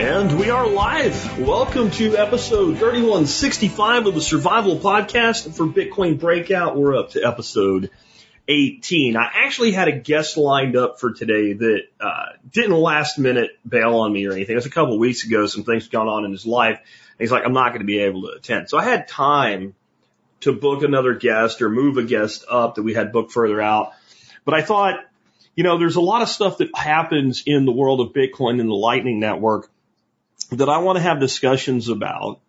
And we are live. Welcome to episode 3165 of the Survival Podcast for Bitcoin Breakout. We're up to episode 18. I actually had a guest lined up for today that uh, didn't last minute bail on me or anything. It was a couple of weeks ago. Some things gone on in his life. And he's like, I'm not going to be able to attend. So I had time to book another guest or move a guest up that we had booked further out. But I thought, you know, there's a lot of stuff that happens in the world of Bitcoin and the Lightning Network that I want to have discussions about.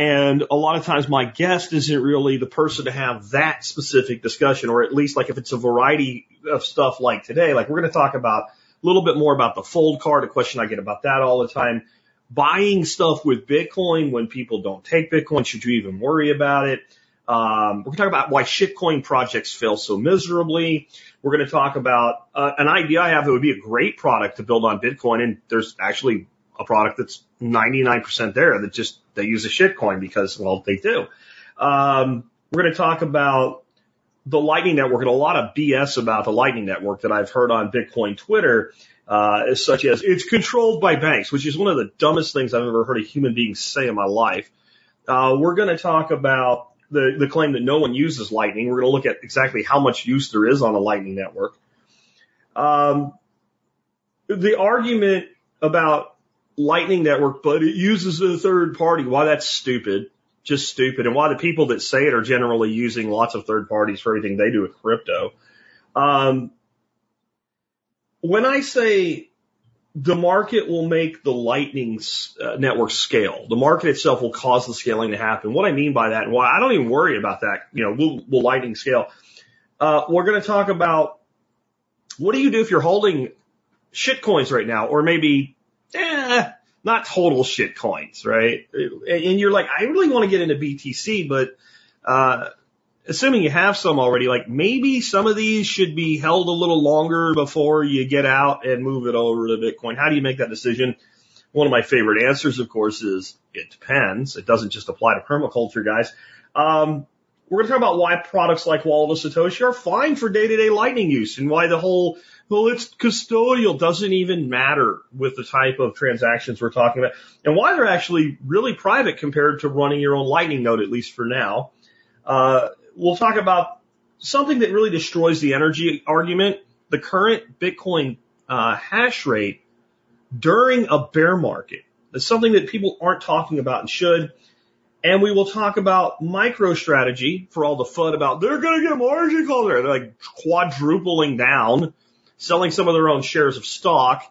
And a lot of times my guest isn't really the person to have that specific discussion, or at least like if it's a variety of stuff like today, like we're going to talk about a little bit more about the fold card, a question I get about that all the time. Buying stuff with Bitcoin when people don't take Bitcoin, should you even worry about it? Um, we're going to talk about why shitcoin projects fail so miserably. We're going to talk about uh, an idea I have that would be a great product to build on Bitcoin, and there's actually a product that's 99% there that just they use a shitcoin because well they do. Um, we're going to talk about the Lightning Network and a lot of BS about the Lightning Network that I've heard on Bitcoin Twitter, uh, such as it's controlled by banks, which is one of the dumbest things I've ever heard a human being say in my life. Uh, we're going to talk about the, the claim that no one uses Lightning. We're going to look at exactly how much use there is on a Lightning Network. Um, the argument about Lightning Network, but it uses a third party. Why that's stupid. Just stupid. And why the people that say it are generally using lots of third parties for everything they do with crypto. Um, when I say the market will make the Lightning uh, network scale, the market itself will cause the scaling to happen. What I mean by that and why I don't even worry about that, you know, will, will Lightning scale? Uh, we're going to talk about what do you do if you're holding shit coins right now, or maybe eh, not total shit coins, right? And you're like, I really want to get into BTC, but, uh, assuming you have some already, like maybe some of these should be held a little longer before you get out and move it over to Bitcoin. How do you make that decision? One of my favorite answers, of course, is it depends. It doesn't just apply to permaculture guys. Um, we're going to talk about why products like Wallet of Satoshi are fine for day-to-day lightning use and why the whole well, it's custodial doesn't even matter with the type of transactions we're talking about and why they're actually really private compared to running your own lightning node, at least for now. Uh, we'll talk about something that really destroys the energy argument, the current Bitcoin uh, hash rate during a bear market. That's something that people aren't talking about and should. And we will talk about MicroStrategy for all the fun about they're going to get margin call there. They're like quadrupling down selling some of their own shares of stock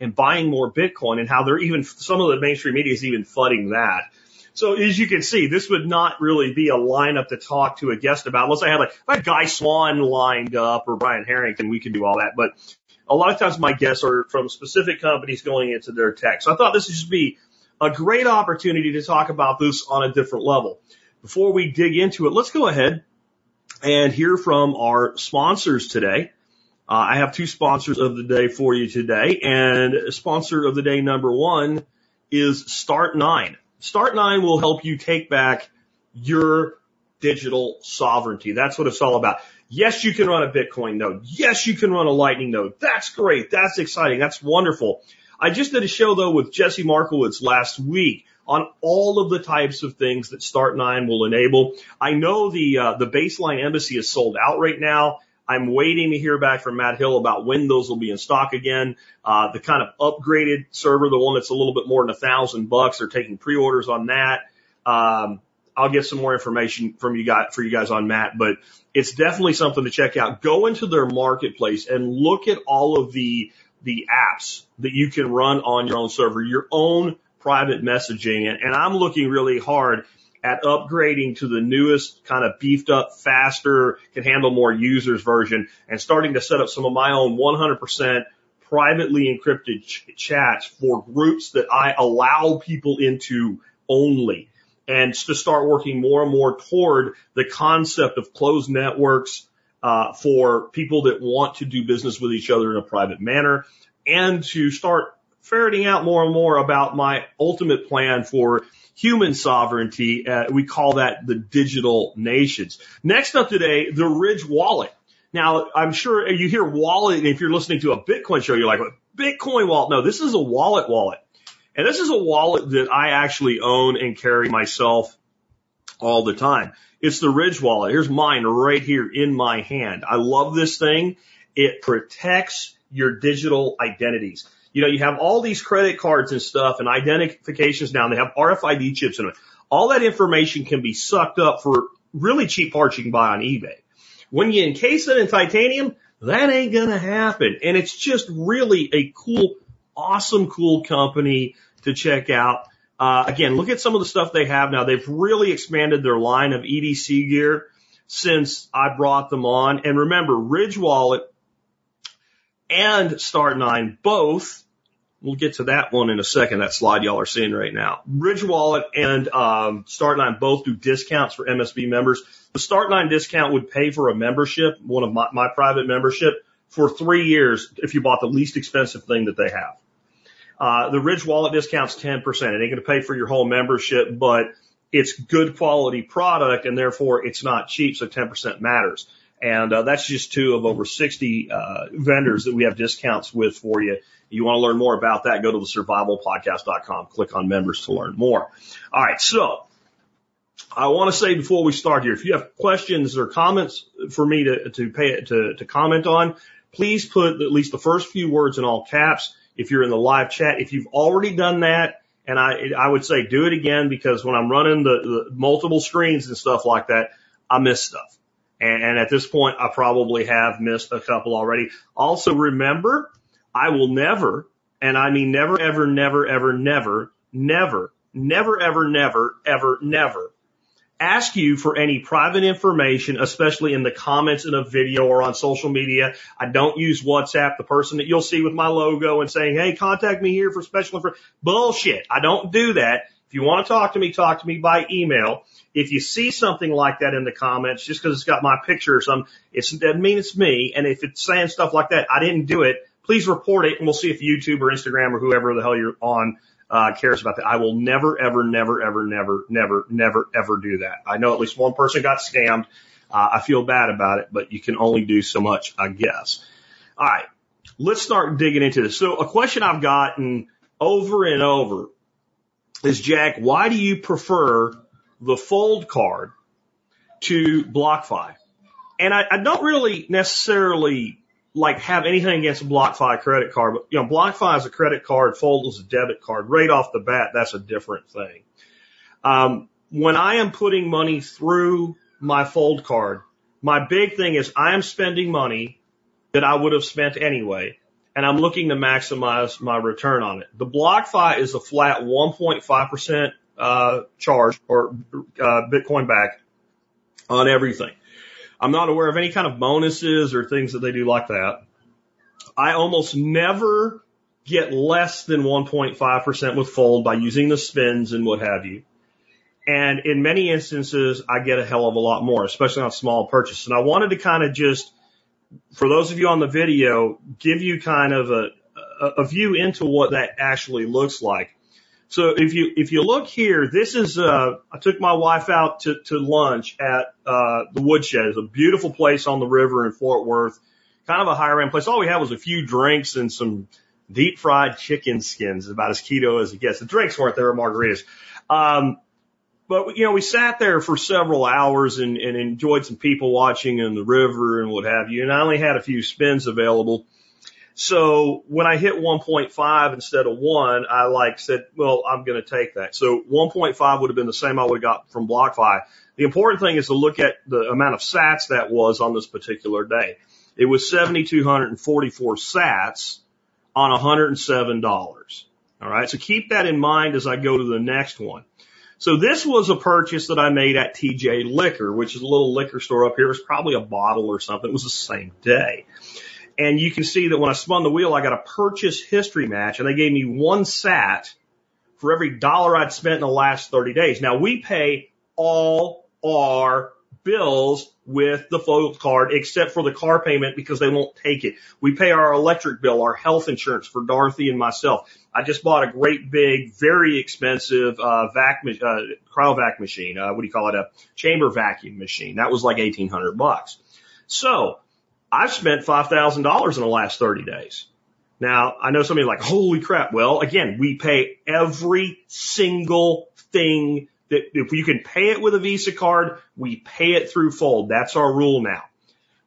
and buying more Bitcoin and how they're even, some of the mainstream media is even flooding that. So as you can see, this would not really be a lineup to talk to a guest about unless I had like, if I had Guy Swan lined up or Brian Harrington, we could do all that. But a lot of times my guests are from specific companies going into their tech. So I thought this would just be a great opportunity to talk about this on a different level. Before we dig into it, let's go ahead and hear from our sponsors today. Uh, I have two sponsors of the day for you today, and sponsor of the day number one is Start9. Start9 will help you take back your digital sovereignty. That's what it's all about. Yes, you can run a Bitcoin node. Yes, you can run a Lightning node. That's great. That's exciting. That's wonderful. I just did a show though with Jesse Markowitz last week on all of the types of things that Start9 will enable. I know the uh, the baseline embassy is sold out right now. I'm waiting to hear back from Matt Hill about when those will be in stock again. Uh, the kind of upgraded server, the one that's a little bit more than a thousand bucks, they're taking pre-orders on that. Um, I'll get some more information from you guys for you guys on Matt, but it's definitely something to check out. Go into their marketplace and look at all of the the apps that you can run on your own server, your own private messaging, and, and I'm looking really hard at upgrading to the newest kind of beefed up, faster, can handle more users version and starting to set up some of my own 100% privately encrypted ch- chats for groups that I allow people into only and to start working more and more toward the concept of closed networks uh, for people that want to do business with each other in a private manner. and to start ferreting out more and more about my ultimate plan for human sovereignty. Uh, we call that the digital nations. Next up today, the Ridge Wallet. Now, I'm sure you hear wallet, and if you're listening to a Bitcoin show, you're like, Bitcoin wallet. No, this is a wallet wallet. And this is a wallet that I actually own and carry myself all the time. It's the Ridge wallet. Here's mine right here in my hand. I love this thing. It protects your digital identities. You know, you have all these credit cards and stuff and identifications now, and they have RFID chips in them. All that information can be sucked up for really cheap parts you can buy on eBay. When you encase it in titanium, that ain't gonna happen. And it's just really a cool, awesome, cool company to check out. Uh, again, look at some of the stuff they have now. They've really expanded their line of EDC gear since I brought them on. And remember, Ridge Wallet and Start9 both, we'll get to that one in a second, that slide y'all are seeing right now. Ridge Wallet and um, Start9 both do discounts for MSB members. The Start9 discount would pay for a membership, one of my, my private membership, for three years if you bought the least expensive thing that they have. Uh, the Ridge Wallet discount's 10%. It ain't going to pay for your whole membership, but it's good quality product and therefore it's not cheap, so 10% matters. And uh, that's just two of over 60 uh, vendors that we have discounts with for you. You want to learn more about that, go to the survivalpodcast.com, click on members to learn more. All right, so I want to say before we start here, if you have questions or comments for me to, to pay to, to comment on, please put at least the first few words in all caps. If you're in the live chat, if you've already done that, and I, I would say do it again because when I'm running the, the multiple screens and stuff like that, I miss stuff. And, and at this point, I probably have missed a couple already. Also remember, I will never, and I mean never, ever, never, ever, never, never, never, ever, never, ever, never ask you for any private information, especially in the comments in a video or on social media. I don't use WhatsApp, the person that you'll see with my logo and saying, Hey, contact me here for special information. Bullshit. I don't do that. If you want to talk to me, talk to me by email. If you see something like that in the comments, just because it's got my picture or something, it doesn't mean it's me. And if it's saying stuff like that, I didn't do it. Please report it and we'll see if YouTube or Instagram or whoever the hell you're on uh, cares about that. I will never, ever, never, ever, never, never, never, ever do that. I know at least one person got scammed. Uh, I feel bad about it, but you can only do so much, I guess. All right. Let's start digging into this. So a question I've gotten over and over is Jack, why do you prefer the fold card to BlockFi? And I, I don't really necessarily like have anything against a BlockFi credit card, but you know, BlockFi is a credit card, Fold is a debit card. Right off the bat, that's a different thing. Um, when I am putting money through my Fold card, my big thing is I am spending money that I would have spent anyway, and I'm looking to maximize my return on it. The BlockFi is a flat 1.5% uh, charge or uh, Bitcoin back on everything. I'm not aware of any kind of bonuses or things that they do like that. I almost never get less than 1.5% with Fold by using the spins and what have you. And in many instances, I get a hell of a lot more, especially on small purchases. And I wanted to kind of just, for those of you on the video, give you kind of a, a, view into what that actually looks like. So if you if you look here, this is uh, I took my wife out to to lunch at uh, the Woodshed. It's a beautiful place on the river in Fort Worth, kind of a higher end place. All we had was a few drinks and some deep fried chicken skins, about as keto as it gets. The drinks weren't there, margaritas. Um, but you know, we sat there for several hours and, and enjoyed some people watching in the river and what have you. And I only had a few spins available. So when I hit 1.5 instead of one, I like said, well, I'm going to take that. So 1.5 would have been the same I would have got from BlockFi. The important thing is to look at the amount of sats that was on this particular day. It was 7,244 sats on $107. All right. So keep that in mind as I go to the next one. So this was a purchase that I made at TJ Liquor, which is a little liquor store up here. It was probably a bottle or something. It was the same day. And you can see that when I spun the wheel, I got a purchase history match and they gave me one sat for every dollar I'd spent in the last 30 days. Now we pay all our bills with the Fold card except for the car payment because they won't take it. We pay our electric bill, our health insurance for Dorothy and myself. I just bought a great big, very expensive, uh, vac, uh, cryovac machine. Uh, what do you call it? A chamber vacuum machine. That was like 1800 bucks. So I've spent $5,000 in the last 30 days. Now, I know somebody like, holy crap. Well, again, we pay every single thing that if you can pay it with a Visa card, we pay it through Fold. That's our rule now.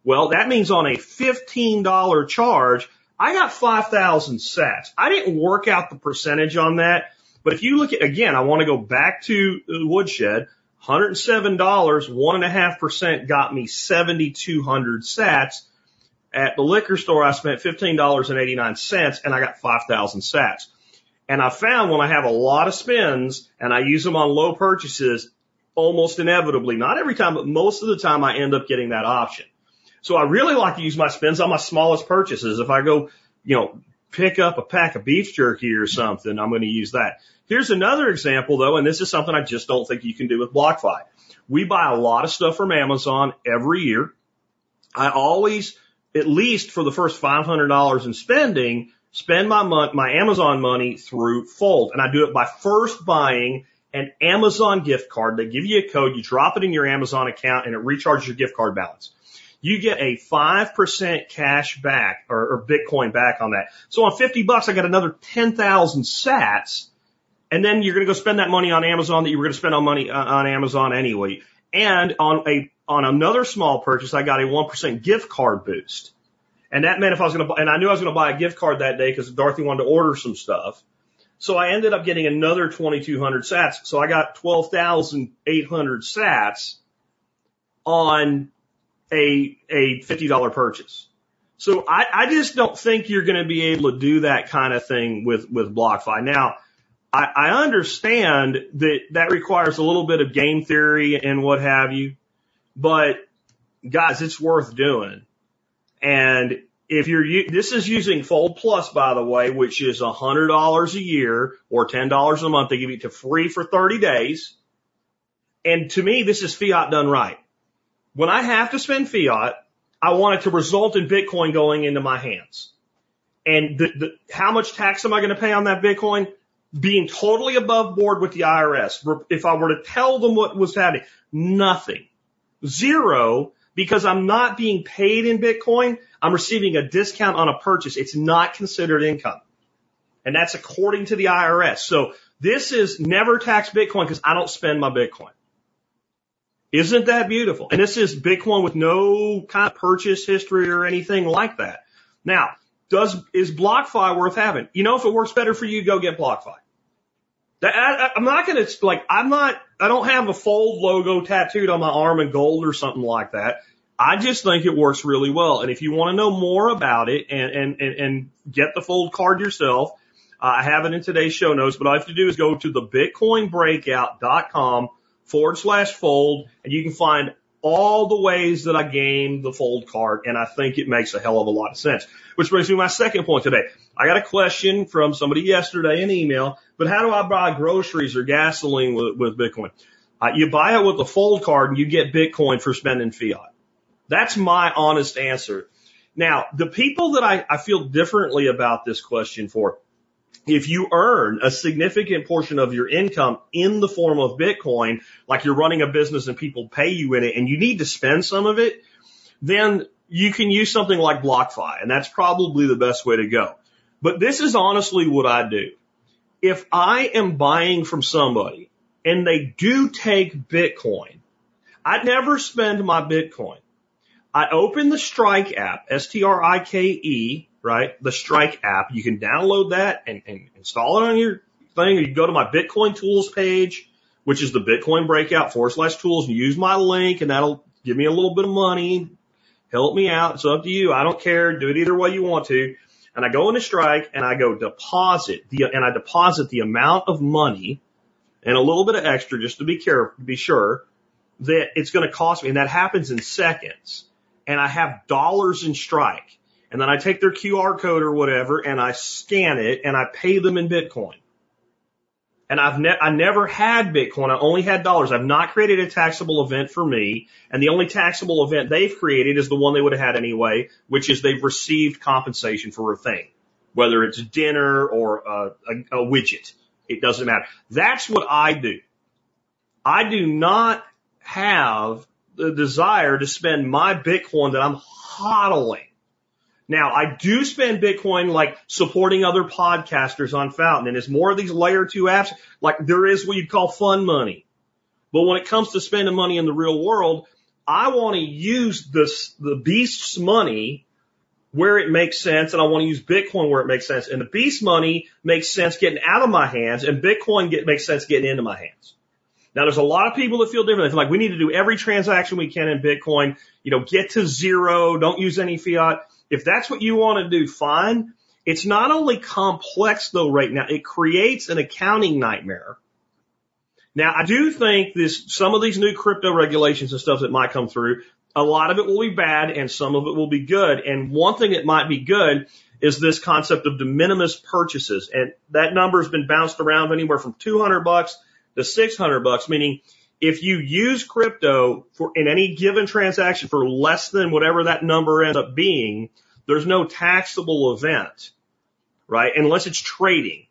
Well, that means on a $15 charge, I got 5,000 sats. I didn't work out the percentage on that, but if you look at, again, I want to go back to the woodshed, $107, one and a half percent got me 7,200 sats at the liquor store, I spent $15.89 and I got 5,000 sats. And I found when I have a lot of spends and I use them on low purchases, almost inevitably, not every time, but most of the time I end up getting that option. So I really like to use my spends on my smallest purchases. If I go, you know, pick up a pack of beef jerky or something, I'm going to use that. Here's another example though, and this is something I just don't think you can do with BlockFi. We buy a lot of stuff from Amazon every year. I always at least for the first $500 in spending, spend my money, my Amazon money through Fold. And I do it by first buying an Amazon gift card. They give you a code, you drop it in your Amazon account and it recharges your gift card balance. You get a 5% cash back or, or Bitcoin back on that. So on 50 bucks, I got another 10,000 sats. And then you're going to go spend that money on Amazon that you were going to spend on money uh, on Amazon anyway. And on a on another small purchase, I got a 1% gift card boost. And that meant if I was going to and I knew I was going to buy a gift card that day because Dorothy wanted to order some stuff. So I ended up getting another 2200 sats. So I got 12,800 sats on a, a $50 purchase. So I, I just don't think you're going to be able to do that kind of thing with, with BlockFi. Now, I, I understand that that requires a little bit of game theory and what have you. But guys, it's worth doing. And if you're, this is using Fold Plus, by the way, which is a hundred dollars a year or ten dollars a month. They give it to free for 30 days. And to me, this is fiat done right. When I have to spend fiat, I want it to result in Bitcoin going into my hands. And the, the, how much tax am I going to pay on that Bitcoin? Being totally above board with the IRS. If I were to tell them what was happening, nothing. Zero because I'm not being paid in Bitcoin. I'm receiving a discount on a purchase. It's not considered income. And that's according to the IRS. So this is never tax Bitcoin because I don't spend my Bitcoin. Isn't that beautiful? And this is Bitcoin with no kind of purchase history or anything like that. Now, does, is BlockFi worth having? You know, if it works better for you, go get BlockFi. I, I'm not going to like, I'm not, I don't have a fold logo tattooed on my arm in gold or something like that. I just think it works really well. And if you want to know more about it and, and, and, get the fold card yourself, uh, I have it in today's show notes, but all you have to do is go to the bitcoinbreakout.com forward slash fold and you can find all the ways that I game the fold card. And I think it makes a hell of a lot of sense, which brings me to my second point today. I got a question from somebody yesterday in email, but how do I buy groceries or gasoline with, with Bitcoin? Uh, you buy it with the fold card and you get Bitcoin for spending fiat. That's my honest answer. Now, the people that I, I feel differently about this question for, if you earn a significant portion of your income in the form of Bitcoin, like you're running a business and people pay you in it and you need to spend some of it, then you can use something like BlockFi and that's probably the best way to go. But this is honestly what I do. If I am buying from somebody and they do take Bitcoin, I never spend my Bitcoin. I open the Strike app, S-T-R-I-K-E, right? The Strike app. You can download that and, and install it on your thing. Or you go to my Bitcoin tools page, which is the Bitcoin breakout forward slash tools and use my link and that'll give me a little bit of money. Help me out. It's up to you. I don't care. Do it either way you want to. And I go into Strike and I go deposit the, and I deposit the amount of money and a little bit of extra just to be careful, be sure that it's going to cost me. And that happens in seconds and I have dollars in strike. And then I take their QR code or whatever and I scan it and I pay them in Bitcoin. and I've ne- I never had Bitcoin. I only had dollars. I've not created a taxable event for me. And the only taxable event they've created is the one they would have had anyway, which is they've received compensation for a thing, whether it's dinner or a, a, a widget. It doesn't matter. That's what I do. I do not have the desire to spend my Bitcoin that I'm hodling now, I do spend Bitcoin like supporting other podcasters on Fountain, and as more of these layer two apps, like there is what you'd call fun money. But when it comes to spending money in the real world, I want to use this, the beast's money where it makes sense, and I want to use Bitcoin where it makes sense. And the beast money makes sense getting out of my hands, and Bitcoin get, makes sense getting into my hands. Now, there's a lot of people that feel different. They feel like we need to do every transaction we can in Bitcoin, you know, get to zero, don't use any fiat. If that's what you want to do, fine. It's not only complex though right now, it creates an accounting nightmare. Now, I do think this, some of these new crypto regulations and stuff that might come through, a lot of it will be bad and some of it will be good. And one thing that might be good is this concept of de minimis purchases. And that number has been bounced around anywhere from 200 bucks to 600 bucks, meaning if you use crypto for in any given transaction for less than whatever that number ends up being, there's no taxable event, right? Unless it's trading,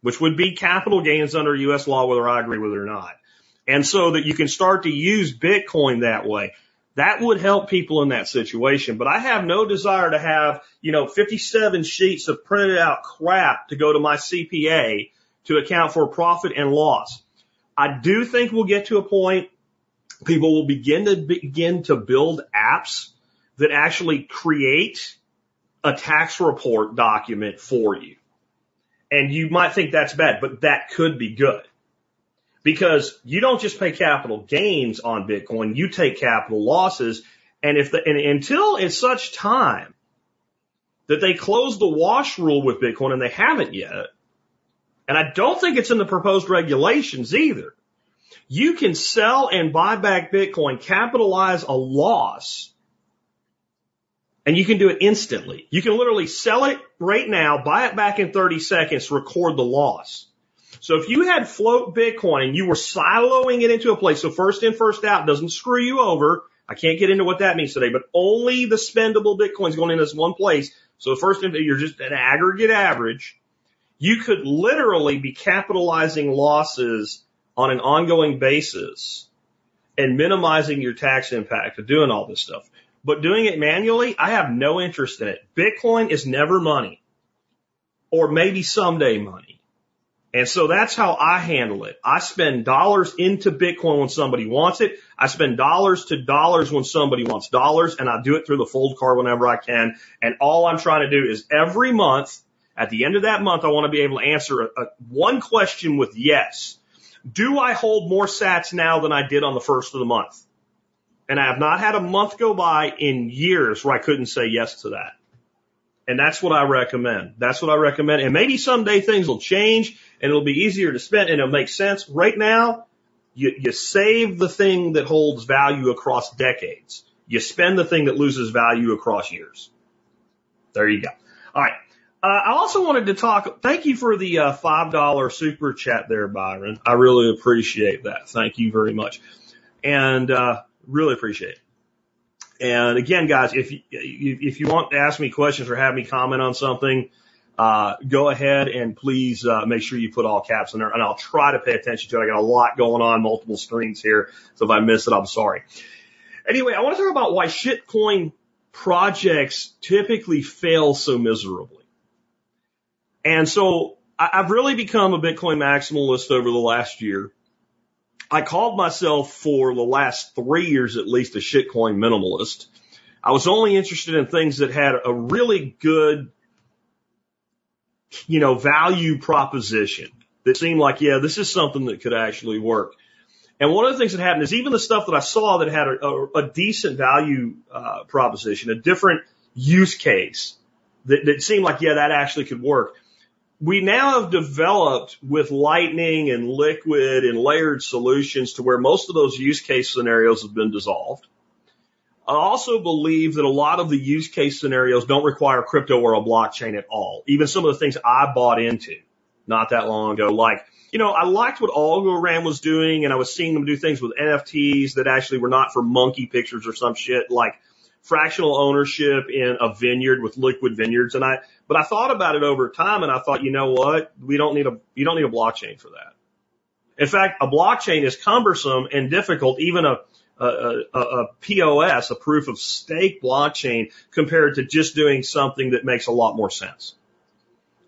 which would be capital gains under U.S. law, whether I agree with it or not. And so that you can start to use Bitcoin that way. That would help people in that situation. But I have no desire to have, you know, 57 sheets of printed out crap to go to my CPA to account for profit and loss. I do think we'll get to a point people will begin to begin to build apps that actually create a tax report document for you. And you might think that's bad, but that could be good. Because you don't just pay capital gains on Bitcoin, you take capital losses. And if the, and until it's such time that they close the wash rule with Bitcoin and they haven't yet, and I don't think it's in the proposed regulations either. You can sell and buy back Bitcoin, capitalize a loss, and you can do it instantly. You can literally sell it right now, buy it back in 30 seconds, record the loss. So if you had float Bitcoin and you were siloing it into a place, so first in, first out doesn't screw you over. I can't get into what that means today, but only the spendable Bitcoin is going in this one place. So first in, you're just an aggregate average you could literally be capitalizing losses on an ongoing basis and minimizing your tax impact of doing all this stuff. But doing it manually, I have no interest in it. Bitcoin is never money or maybe someday money. And so that's how I handle it. I spend dollars into Bitcoin when somebody wants it. I spend dollars to dollars when somebody wants dollars and I do it through the fold card whenever I can. And all I'm trying to do is every month at the end of that month, I want to be able to answer a, a, one question with yes. Do I hold more sats now than I did on the first of the month? And I have not had a month go by in years where I couldn't say yes to that. And that's what I recommend. That's what I recommend. And maybe someday things will change and it'll be easier to spend and it'll make sense. Right now, you, you save the thing that holds value across decades. You spend the thing that loses value across years. There you go. All right. Uh, I also wanted to talk. Thank you for the uh, five dollar super chat there, Byron. I really appreciate that. Thank you very much, and uh, really appreciate it. And again, guys, if you, if you want to ask me questions or have me comment on something, uh, go ahead and please uh, make sure you put all caps in there, and I'll try to pay attention to it. I got a lot going on, multiple screens here, so if I miss it, I'm sorry. Anyway, I want to talk about why shitcoin projects typically fail so miserably. And so I've really become a Bitcoin maximalist over the last year. I called myself for the last three years at least a shitcoin minimalist. I was only interested in things that had a really good, you know, value proposition that seemed like, yeah, this is something that could actually work. And one of the things that happened is even the stuff that I saw that had a, a, a decent value uh, proposition, a different use case that, that seemed like, yeah, that actually could work we now have developed with lightning and liquid and layered solutions to where most of those use case scenarios have been dissolved. I also believe that a lot of the use case scenarios don't require crypto or a blockchain at all. Even some of the things I bought into. not that long ago. Like, you know, I liked what Algorand was doing and I was seeing them do things with NFTs that actually were not for monkey pictures or some shit like fractional ownership in a vineyard with liquid vineyards. And I, but I thought about it over time and I thought, you know what? We don't need a, you don't need a blockchain for that. In fact, a blockchain is cumbersome and difficult, even a, a, a, a POS, a proof of stake blockchain compared to just doing something that makes a lot more sense.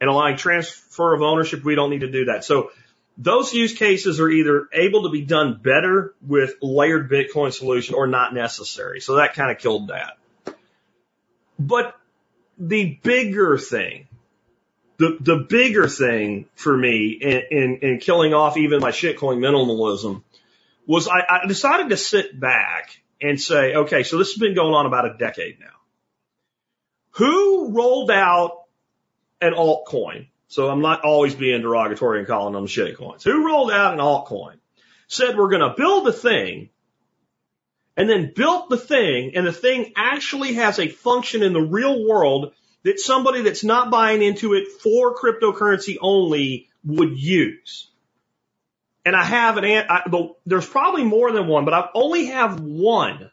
And allowing transfer of ownership, we don't need to do that. So those use cases are either able to be done better with layered Bitcoin solution or not necessary. So that kind of killed that. But the bigger thing, the, the bigger thing for me in, in, in killing off even my shitcoin minimalism was I, I decided to sit back and say, okay, so this has been going on about a decade now. Who rolled out an altcoin? So I'm not always being derogatory and calling them shitcoins. Who rolled out an altcoin? Said we're going to build a thing and then built the thing and the thing actually has a function in the real world that somebody that's not buying into it for cryptocurrency only would use. And I have an, I, there's probably more than one, but I only have one.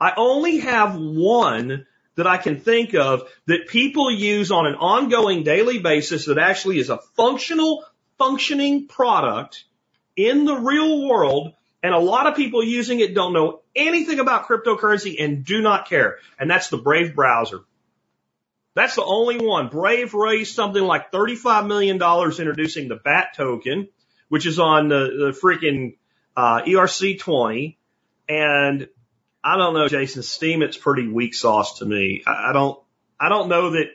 I only have one that I can think of that people use on an ongoing daily basis that actually is a functional, functioning product in the real world. And a lot of people using it don't know anything about cryptocurrency and do not care. And that's the Brave browser. That's the only one. Brave raised something like $35 million introducing the BAT token which is on the, the freaking uh, ERC20. And I don't know, Jason, Steem, it's pretty weak sauce to me. I, don't, I don't know that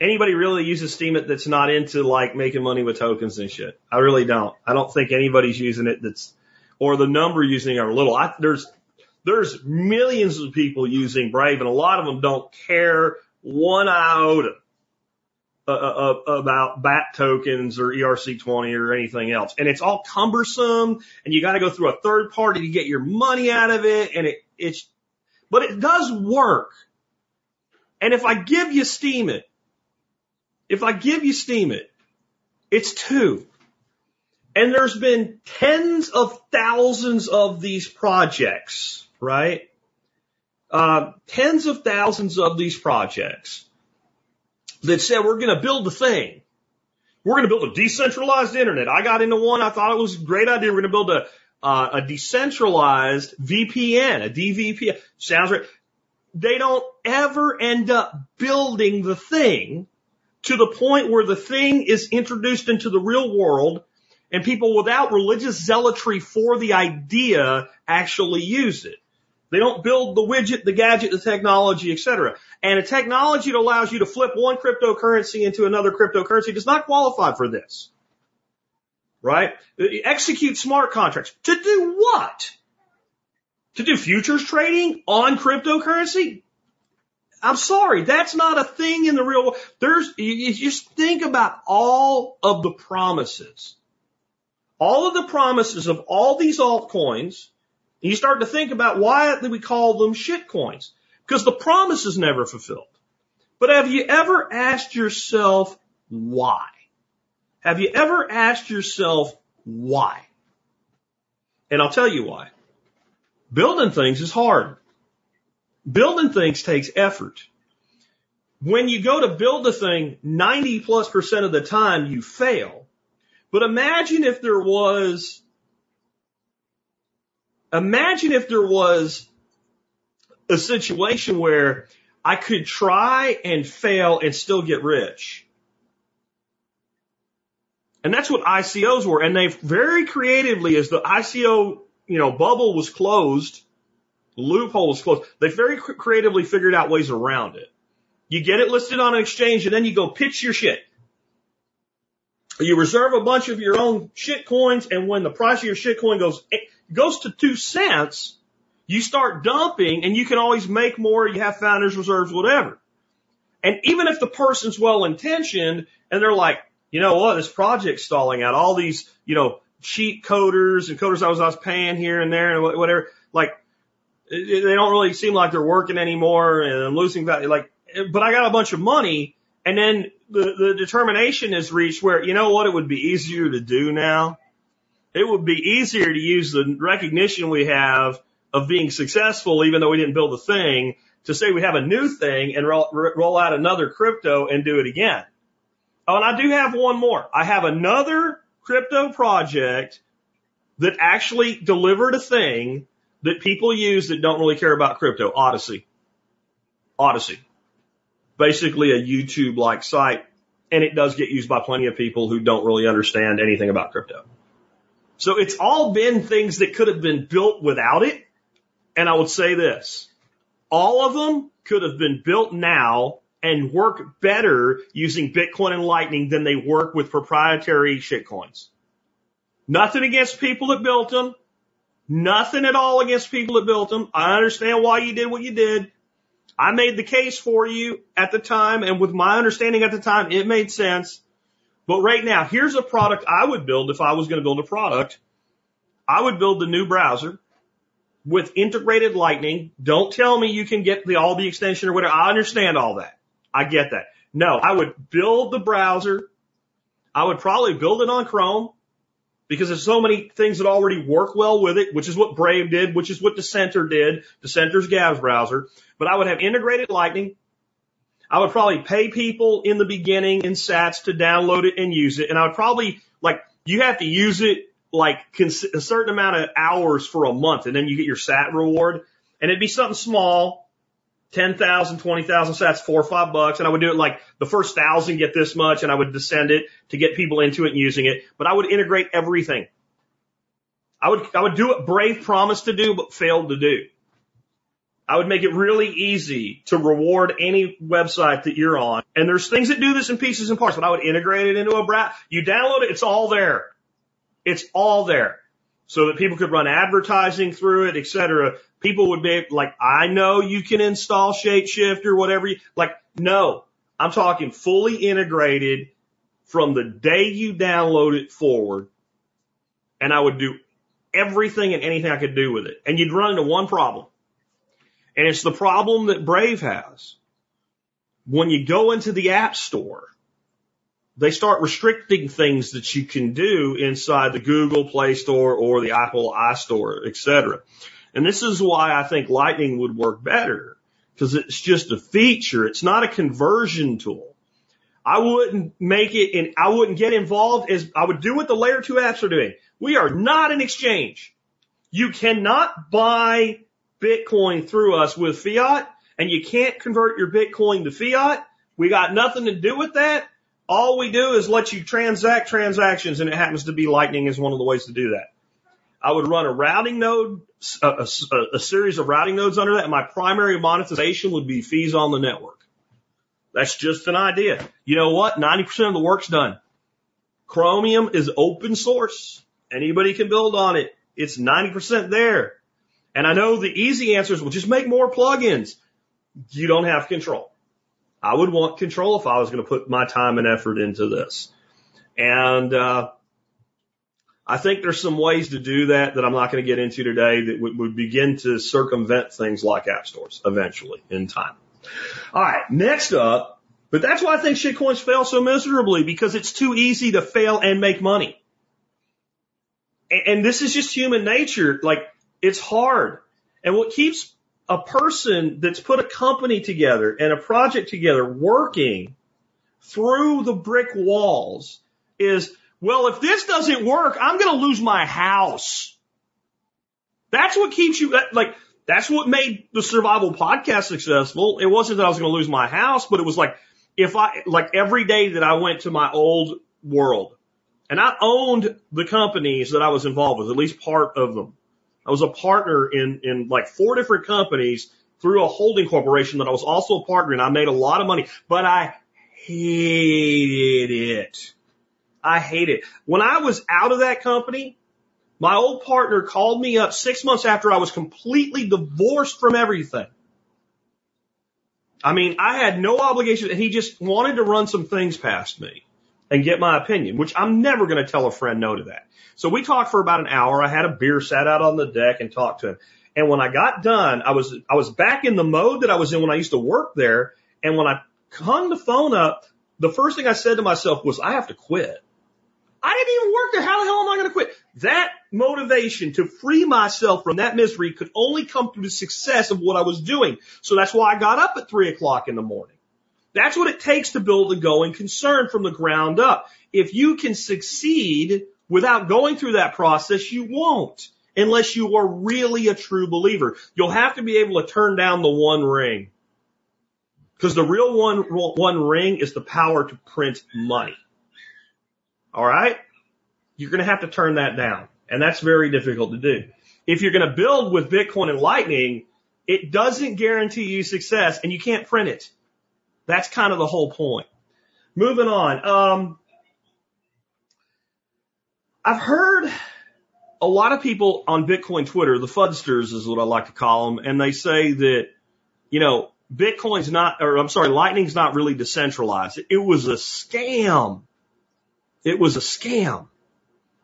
anybody really uses Steemit that's not into like making money with tokens and shit. I really don't. I don't think anybody's using it that's, or the number using are little. I, there's, there's millions of people using Brave and a lot of them don't care one iota uh, uh, uh, about BAT tokens or ERC20 or anything else. And it's all cumbersome and you got to go through a third party to get your money out of it. And it, it's, but it does work. And if I give you Steemit, if I give you Steemit, it's two. And there's been tens of thousands of these projects, right? Uh, tens of thousands of these projects that said we're going to build a thing. We're going to build a decentralized internet. I got into one. I thought it was a great idea. We're going to build a uh, a decentralized VPN, a DVPN. Sounds right. They don't ever end up building the thing to the point where the thing is introduced into the real world and people without religious zealotry for the idea actually use it. They don't build the widget, the gadget, the technology, etc. And a technology that allows you to flip one cryptocurrency into another cryptocurrency does not qualify for this. Right? Execute smart contracts. To do what? To do futures trading on cryptocurrency? I'm sorry, that's not a thing in the real world. There's, you just think about all of the promises. All of the promises of all these altcoins and you start to think about why we call them shitcoins. Because the promise is never fulfilled. But have you ever asked yourself why? Have you ever asked yourself why? And I'll tell you why. Building things is hard. Building things takes effort. When you go to build a thing, 90 plus percent of the time you fail. But imagine if there was imagine if there was a situation where I could try and fail and still get rich. And that's what ICOs were. And they very creatively, as the ICO, you know, bubble was closed, loophole was closed, they very creatively figured out ways around it. You get it listed on an exchange and then you go pitch your shit. You reserve a bunch of your own shit coins and when the price of your shit coin goes goes to two cents, you start dumping and you can always make more. You have founders reserves, whatever. And even if the person's well intentioned and they're like, you know what, this project's stalling out, all these, you know, cheap coders and coders I was, I was paying here and there and whatever, like, they don't really seem like they're working anymore and I'm losing value. Like, but I got a bunch of money and then the, the determination is reached where, you know what, it would be easier to do now. It would be easier to use the recognition we have of being successful, even though we didn't build the thing, to say we have a new thing and roll, roll out another crypto and do it again. Oh, and I do have one more. I have another crypto project that actually delivered a thing that people use that don't really care about crypto. Odysee. Odysee. Basically a YouTube like site. And it does get used by plenty of people who don't really understand anything about crypto. So it's all been things that could have been built without it. And I would say this. All of them could have been built now and work better using Bitcoin and Lightning than they work with proprietary shitcoins. Nothing against people that built them. Nothing at all against people that built them. I understand why you did what you did. I made the case for you at the time, and with my understanding at the time, it made sense. But right now, here's a product I would build if I was going to build a product. I would build the new browser with integrated lightning. Don't tell me you can get the all the extension or whatever. I understand all that. I get that. No, I would build the browser. I would probably build it on Chrome because there's so many things that already work well with it, which is what Brave did, which is what Dissenter did. Dissenter's Gab's browser. But I would have integrated lightning. I would probably pay people in the beginning in sats to download it and use it. And I would probably like, you have to use it like a certain amount of hours for a month and then you get your sat reward and it'd be something small 10,000, 20,000 sats, four or five bucks. And I would do it like the first thousand get this much and I would descend it to get people into it and using it. But I would integrate everything. I would, I would do what Brave promised to do, but failed to do. I would make it really easy to reward any website that you're on. And there's things that do this in pieces and parts, but I would integrate it into a browser. You download it, it's all there. It's all there. So that people could run advertising through it, et cetera people would be like, I know you can install Shapeshift or whatever. You, like, no, I'm talking fully integrated from the day you download it forward. And I would do everything and anything I could do with it. And you'd run into one problem. And it's the problem that Brave has. When you go into the app store, they start restricting things that you can do inside the Google Play Store or the Apple iStore, et cetera. And this is why I think Lightning would work better because it's just a feature. It's not a conversion tool. I wouldn't make it and I wouldn't get involved as I would do what the layer two apps are doing. We are not an exchange. You cannot buy Bitcoin through us with fiat and you can't convert your Bitcoin to fiat. We got nothing to do with that. All we do is let you transact transactions and it happens to be Lightning is one of the ways to do that. I would run a routing node, a, a, a series of routing nodes under that, and my primary monetization would be fees on the network. That's just an idea. You know what? 90% of the work's done. Chromium is open source. Anybody can build on it. It's 90% there. And I know the easy answer is, well, just make more plugins. You don't have control. I would want control if I was going to put my time and effort into this. And, uh, I think there's some ways to do that that I'm not going to get into today that would, would begin to circumvent things like app stores eventually in time. All right. Next up, but that's why I think shitcoins fail so miserably because it's too easy to fail and make money. And, and this is just human nature. Like it's hard. And what keeps a person that's put a company together and a project together working through the brick walls is well, if this doesn't work, I'm going to lose my house. That's what keeps you, like, that's what made the survival podcast successful. It wasn't that I was going to lose my house, but it was like, if I, like every day that I went to my old world and I owned the companies that I was involved with, at least part of them. I was a partner in, in like four different companies through a holding corporation that I was also a partner in. I made a lot of money, but I hated it. I hate it. When I was out of that company, my old partner called me up six months after I was completely divorced from everything. I mean, I had no obligation and he just wanted to run some things past me and get my opinion, which I'm never going to tell a friend no to that. So we talked for about an hour. I had a beer, sat out on the deck and talked to him. And when I got done, I was, I was back in the mode that I was in when I used to work there. And when I hung the phone up, the first thing I said to myself was, I have to quit. I didn't even work there. How the hell am I going to quit? That motivation to free myself from that misery could only come through the success of what I was doing. So that's why I got up at three o'clock in the morning. That's what it takes to build a going concern from the ground up. If you can succeed without going through that process, you won't unless you are really a true believer. You'll have to be able to turn down the one ring. Because the real one, one ring is the power to print money. All right? You're going to have to turn that down. And that's very difficult to do. If you're going to build with Bitcoin and Lightning, it doesn't guarantee you success and you can't print it. That's kind of the whole point. Moving on. Um, I've heard a lot of people on Bitcoin Twitter, the fudsters is what I like to call them, and they say that, you know, Bitcoin's not, or I'm sorry, Lightning's not really decentralized. It was a scam. It was a scam.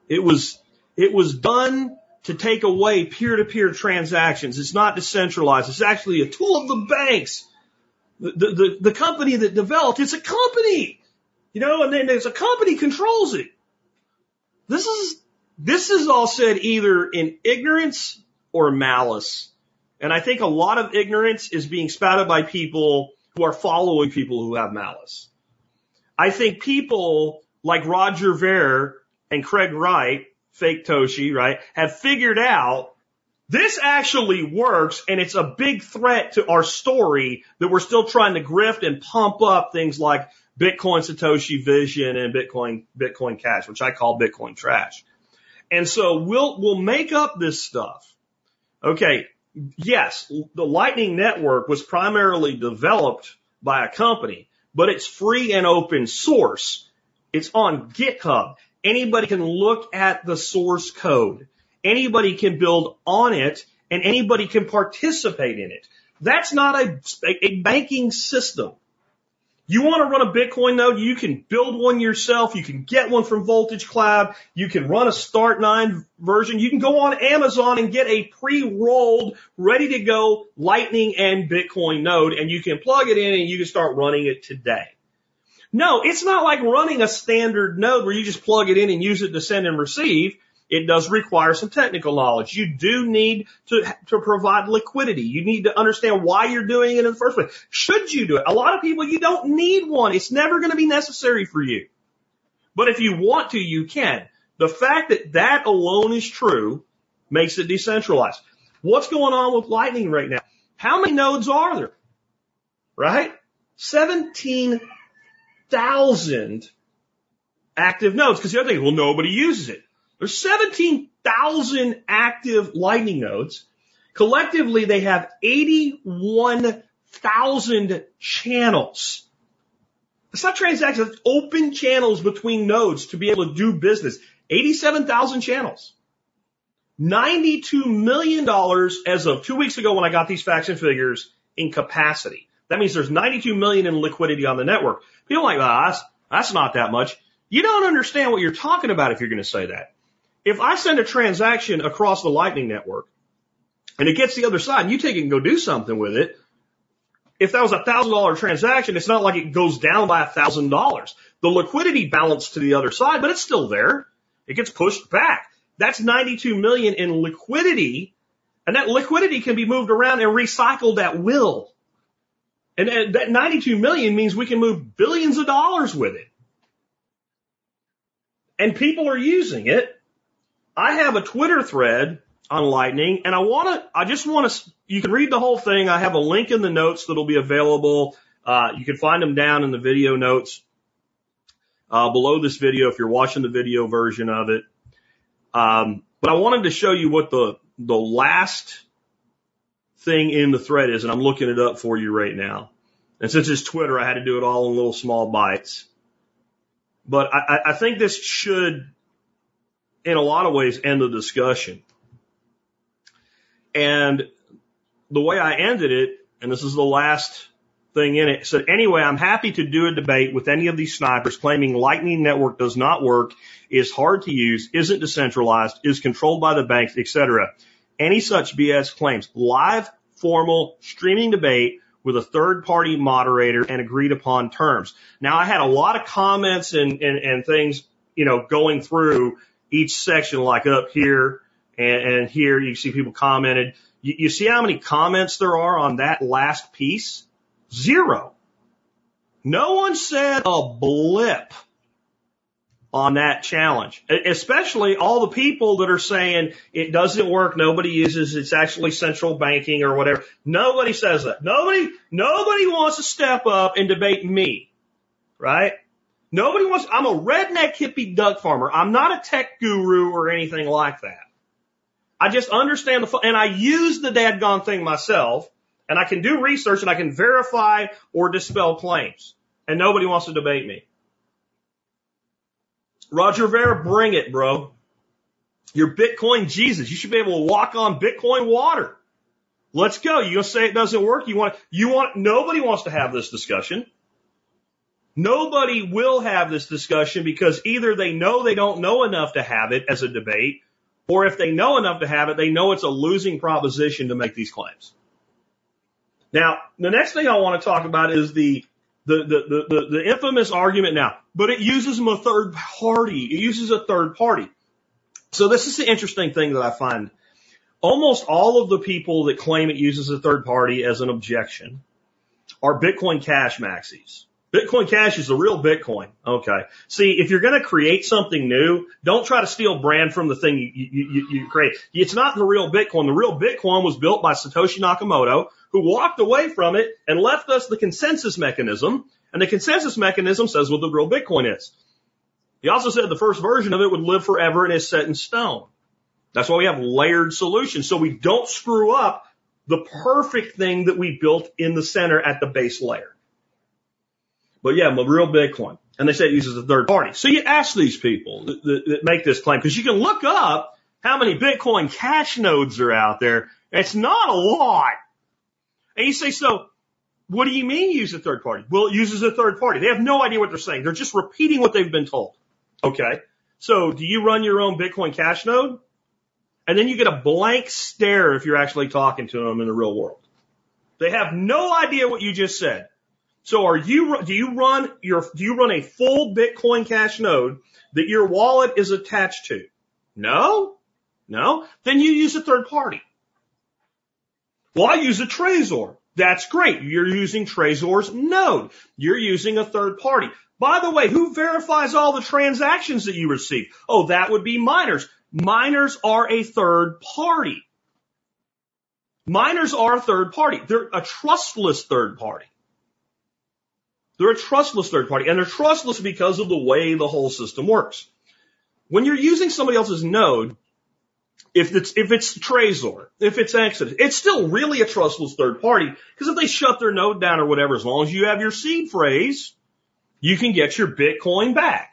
It was, it was done to take away peer-to-peer transactions. It's not decentralized. It's actually a tool of the banks. The, the, the company that developed, it's a company, you know, and then there's a company controls it. This is, this is all said either in ignorance or malice. And I think a lot of ignorance is being spouted by people who are following people who have malice. I think people like Roger Ver and Craig Wright, Faketoshi, right, have figured out this actually works and it's a big threat to our story that we're still trying to grift and pump up things like Bitcoin Satoshi Vision and Bitcoin, Bitcoin Cash, which I call Bitcoin trash. And so we'll, we'll make up this stuff. Okay. Yes, the Lightning Network was primarily developed by a company, but it's free and open source. It's on GitHub. Anybody can look at the source code. Anybody can build on it and anybody can participate in it. That's not a, a banking system. You want to run a Bitcoin node? You can build one yourself. You can get one from Voltage Cloud. You can run a Start9 version. You can go on Amazon and get a pre-rolled, ready to go Lightning and Bitcoin node and you can plug it in and you can start running it today. No, it's not like running a standard node where you just plug it in and use it to send and receive. It does require some technical knowledge. You do need to, to provide liquidity. You need to understand why you're doing it in the first place. Should you do it? A lot of people, you don't need one. It's never going to be necessary for you. But if you want to, you can. The fact that that alone is true makes it decentralized. What's going on with Lightning right now? How many nodes are there? Right? 17,000 active nodes. Because the other thing, well, nobody uses it. There's 17,000 active Lightning nodes. Collectively, they have 81,000 channels. It's not transactions, it's open channels between nodes to be able to do business. 87,000 channels. $92 million as of two weeks ago when I got these facts and figures in capacity. That means there's 92 million in liquidity on the network. People like, oh, that's, that's not that much. You don't understand what you're talking about if you're going to say that. If I send a transaction across the Lightning Network and it gets the other side and you take it and go do something with it, if that was a thousand dollar transaction, it's not like it goes down by a thousand dollars. The liquidity balance to the other side, but it's still there. It gets pushed back. That's 92 million in liquidity. And that liquidity can be moved around and recycled at will. And that 92 million means we can move billions of dollars with it. And people are using it. I have a Twitter thread on Lightning and I want to, I just want to, you can read the whole thing. I have a link in the notes that'll be available. Uh, you can find them down in the video notes, uh, below this video if you're watching the video version of it. Um, but I wanted to show you what the, the last thing in the thread is, and I'm looking it up for you right now. And since it's Twitter, I had to do it all in little small bites. But I, I think this should in a lot of ways end the discussion. And the way I ended it, and this is the last thing in it, said, anyway, I'm happy to do a debate with any of these snipers claiming Lightning Network does not work, is hard to use, isn't decentralized, is controlled by the banks, etc. Any such BS claims. Live, formal, streaming debate with a third party moderator and agreed upon terms. Now I had a lot of comments and, and, and things, you know, going through each section, like up here and, and here you see people commented. You, you see how many comments there are on that last piece? Zero. No one said a blip on that challenge, especially all the people that are saying it doesn't work. Nobody uses it's actually central banking or whatever. Nobody says that. Nobody, nobody wants to step up and debate me, right? Nobody wants, I'm a redneck hippie duck farmer. I'm not a tech guru or anything like that. I just understand the, and I use the dadgone thing myself and I can do research and I can verify or dispel claims and nobody wants to debate me. Roger Vera, bring it, bro. You're Bitcoin Jesus. You should be able to walk on Bitcoin water. Let's go. You gonna say it doesn't work? You want, you want, nobody wants to have this discussion. Nobody will have this discussion because either they know they don't know enough to have it as a debate, or if they know enough to have it, they know it's a losing proposition to make these claims. Now, the next thing I want to talk about is the the, the, the, the, infamous argument now, but it uses a third party. It uses a third party. So this is the interesting thing that I find. Almost all of the people that claim it uses a third party as an objection are Bitcoin Cash maxis. Bitcoin Cash is the real Bitcoin. Okay. See, if you're going to create something new, don't try to steal brand from the thing you, you, you, you create. It's not the real Bitcoin. The real Bitcoin was built by Satoshi Nakamoto, who walked away from it and left us the consensus mechanism. And the consensus mechanism says what the real Bitcoin is. He also said the first version of it would live forever and is set in stone. That's why we have layered solutions. So we don't screw up the perfect thing that we built in the center at the base layer. But yeah, the real Bitcoin. And they say it uses a third party. So you ask these people that, that, that make this claim, because you can look up how many Bitcoin cash nodes are out there. It's not a lot. And you say, so what do you mean use a third party? Well, it uses a third party. They have no idea what they're saying. They're just repeating what they've been told. Okay. So do you run your own Bitcoin cash node? And then you get a blank stare if you're actually talking to them in the real world. They have no idea what you just said. So are you, do you run your, do you run a full Bitcoin cash node that your wallet is attached to? No? No? Then you use a third party. Well, I use a Trezor. That's great. You're using Trezor's node. You're using a third party. By the way, who verifies all the transactions that you receive? Oh, that would be miners. Miners are a third party. Miners are a third party. They're a trustless third party. They're a trustless third party and they're trustless because of the way the whole system works. When you're using somebody else's node, if it's, if it's Trezor, if it's Exodus, it's still really a trustless third party because if they shut their node down or whatever, as long as you have your seed phrase, you can get your Bitcoin back.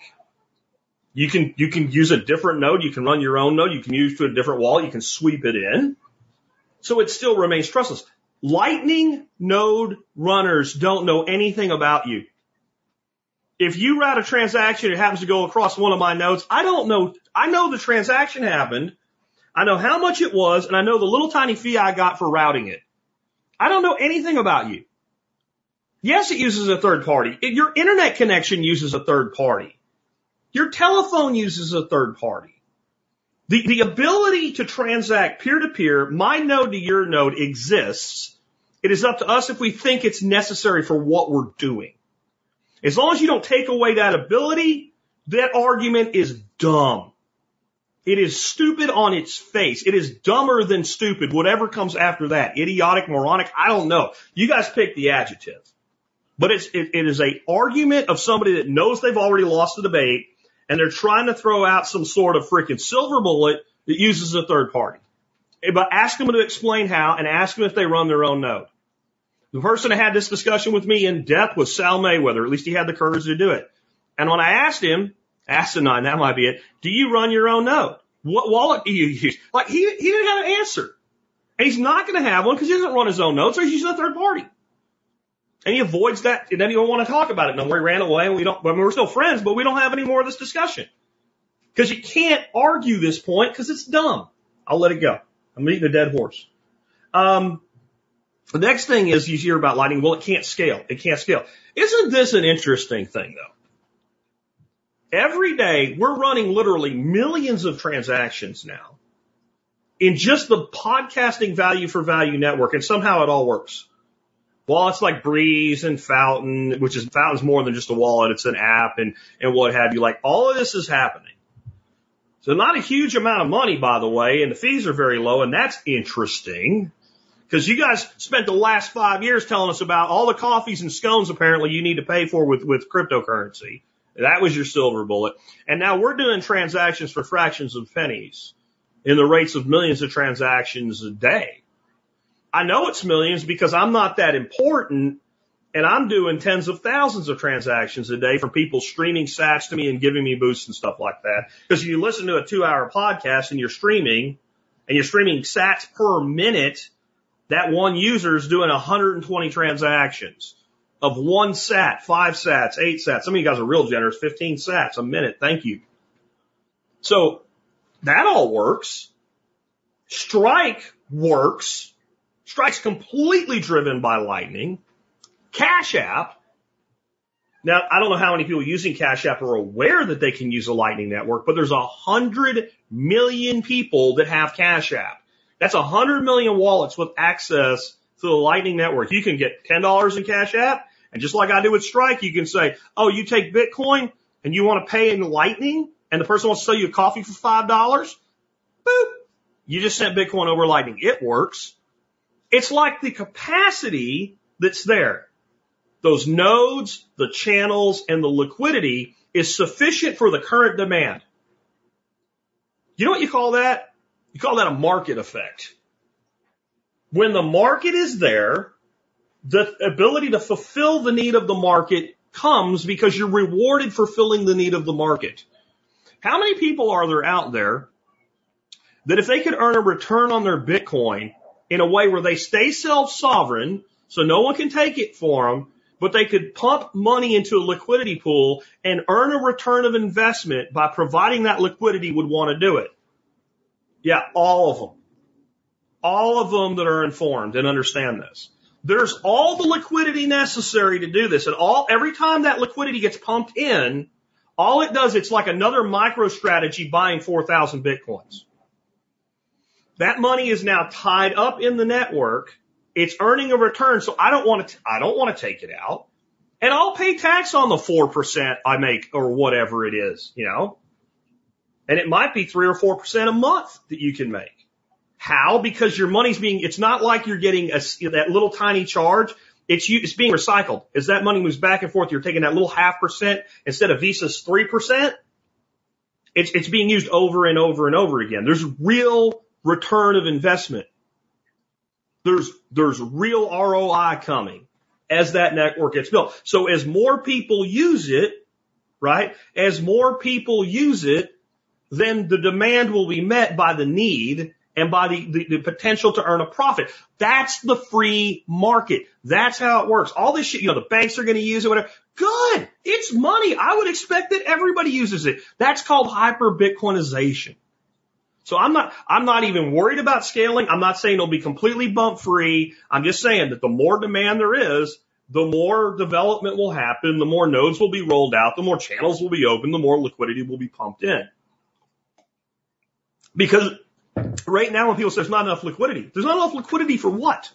You can, you can use a different node. You can run your own node. You can use to a different wallet. You can sweep it in. So it still remains trustless. Lightning node runners don't know anything about you. If you route a transaction, it happens to go across one of my nodes. I don't know. I know the transaction happened I know how much it was and I know the little tiny fee I got for routing it. I don't know anything about you. Yes, it uses a third party. Your internet connection uses a third party. Your telephone uses a third party. The, the ability to transact peer to peer, my node to your node exists. It is up to us if we think it's necessary for what we're doing. As long as you don't take away that ability, that argument is dumb. It is stupid on its face. It is dumber than stupid, whatever comes after that. Idiotic, moronic, I don't know. You guys pick the adjective. But it's, it, it is a argument of somebody that knows they've already lost the debate and they're trying to throw out some sort of freaking silver bullet that uses a third party. Eh, but ask them to explain how and ask them if they run their own node. The person that had this discussion with me in depth was Sal Mayweather. At least he had the courage to do it. And when I asked him, asinine, that might be it. Do you run your own node? What wallet do you use? Like he, he didn't have an answer. And he's not going to have one because he doesn't run his own nodes or he's using a third party. And he avoids that. And then he don't want to talk about it no more. He ran away and we don't, I mean, we're still friends, but we don't have any more of this discussion. Because you can't argue this point because it's dumb. I'll let it go. I'm eating a dead horse. Um, The next thing is you hear about Lightning. Well, it can't scale. It can't scale. Isn't this an interesting thing though? Every day we're running literally millions of transactions now in just the podcasting value for value network and somehow it all works. Well, it's like Breeze and Fountain, which is Fountain's more than just a wallet. It's an app and, and what have you. Like all of this is happening. So not a huge amount of money, by the way, and the fees are very low, and that's interesting. Because you guys spent the last five years telling us about all the coffees and scones apparently you need to pay for with, with cryptocurrency. That was your silver bullet. And now we're doing transactions for fractions of pennies in the rates of millions of transactions a day. I know it's millions because I'm not that important and I'm doing tens of thousands of transactions a day from people streaming sats to me and giving me boosts and stuff like that. Because you listen to a two hour podcast and you're streaming and you're streaming sats per minute, that one user is doing 120 transactions of one sat, five sats, eight sats. Some of you guys are real generous, 15 sats a minute. Thank you. So that all works. Strike works. Strike's completely driven by Lightning. Cash App. Now, I don't know how many people using Cash App are aware that they can use a Lightning network, but there's a hundred million people that have Cash App. That's a hundred million wallets with access to the Lightning network. You can get $10 in Cash App. And just like I do with Strike, you can say, oh, you take Bitcoin and you want to pay in Lightning and the person wants to sell you a coffee for $5. Boop. You just sent Bitcoin over Lightning. It works. It's like the capacity that's there. Those nodes, the channels, and the liquidity is sufficient for the current demand. You know what you call that? You call that a market effect. When the market is there, the ability to fulfill the need of the market comes because you're rewarded for filling the need of the market. How many people are there out there that if they could earn a return on their Bitcoin in a way where they stay self-sovereign, so no one can take it for them, but they could pump money into a liquidity pool and earn a return of investment by providing that liquidity would want to do it. Yeah, all of them. All of them that are informed and understand this. There's all the liquidity necessary to do this. And all, every time that liquidity gets pumped in, all it does, it's like another MicroStrategy buying 4,000 Bitcoins. That money is now tied up in the network. It's earning a return. So I don't want to, I don't want to take it out and I'll pay tax on the 4% I make or whatever it is, you know, and it might be three or 4% a month that you can make. How? Because your money's being, it's not like you're getting a, that little tiny charge. It's you, it's being recycled. As that money moves back and forth, you're taking that little half percent instead of Visa's 3%. It's, it's being used over and over and over again. There's real return of investment. There's, there's real ROI coming as that network gets built. So as more people use it, right? As more people use it, then the demand will be met by the need and by the, the, the, potential to earn a profit. That's the free market. That's how it works. All this shit, you know, the banks are going to use it, whatever. Good. It's money. I would expect that everybody uses it. That's called hyper Bitcoinization. So I'm not, I'm not even worried about scaling. I'm not saying it'll be completely bump free. I'm just saying that the more demand there is, the more development will happen, the more nodes will be rolled out, the more channels will be open, the more liquidity will be pumped in. Because right now when people say there's not enough liquidity, there's not enough liquidity for what?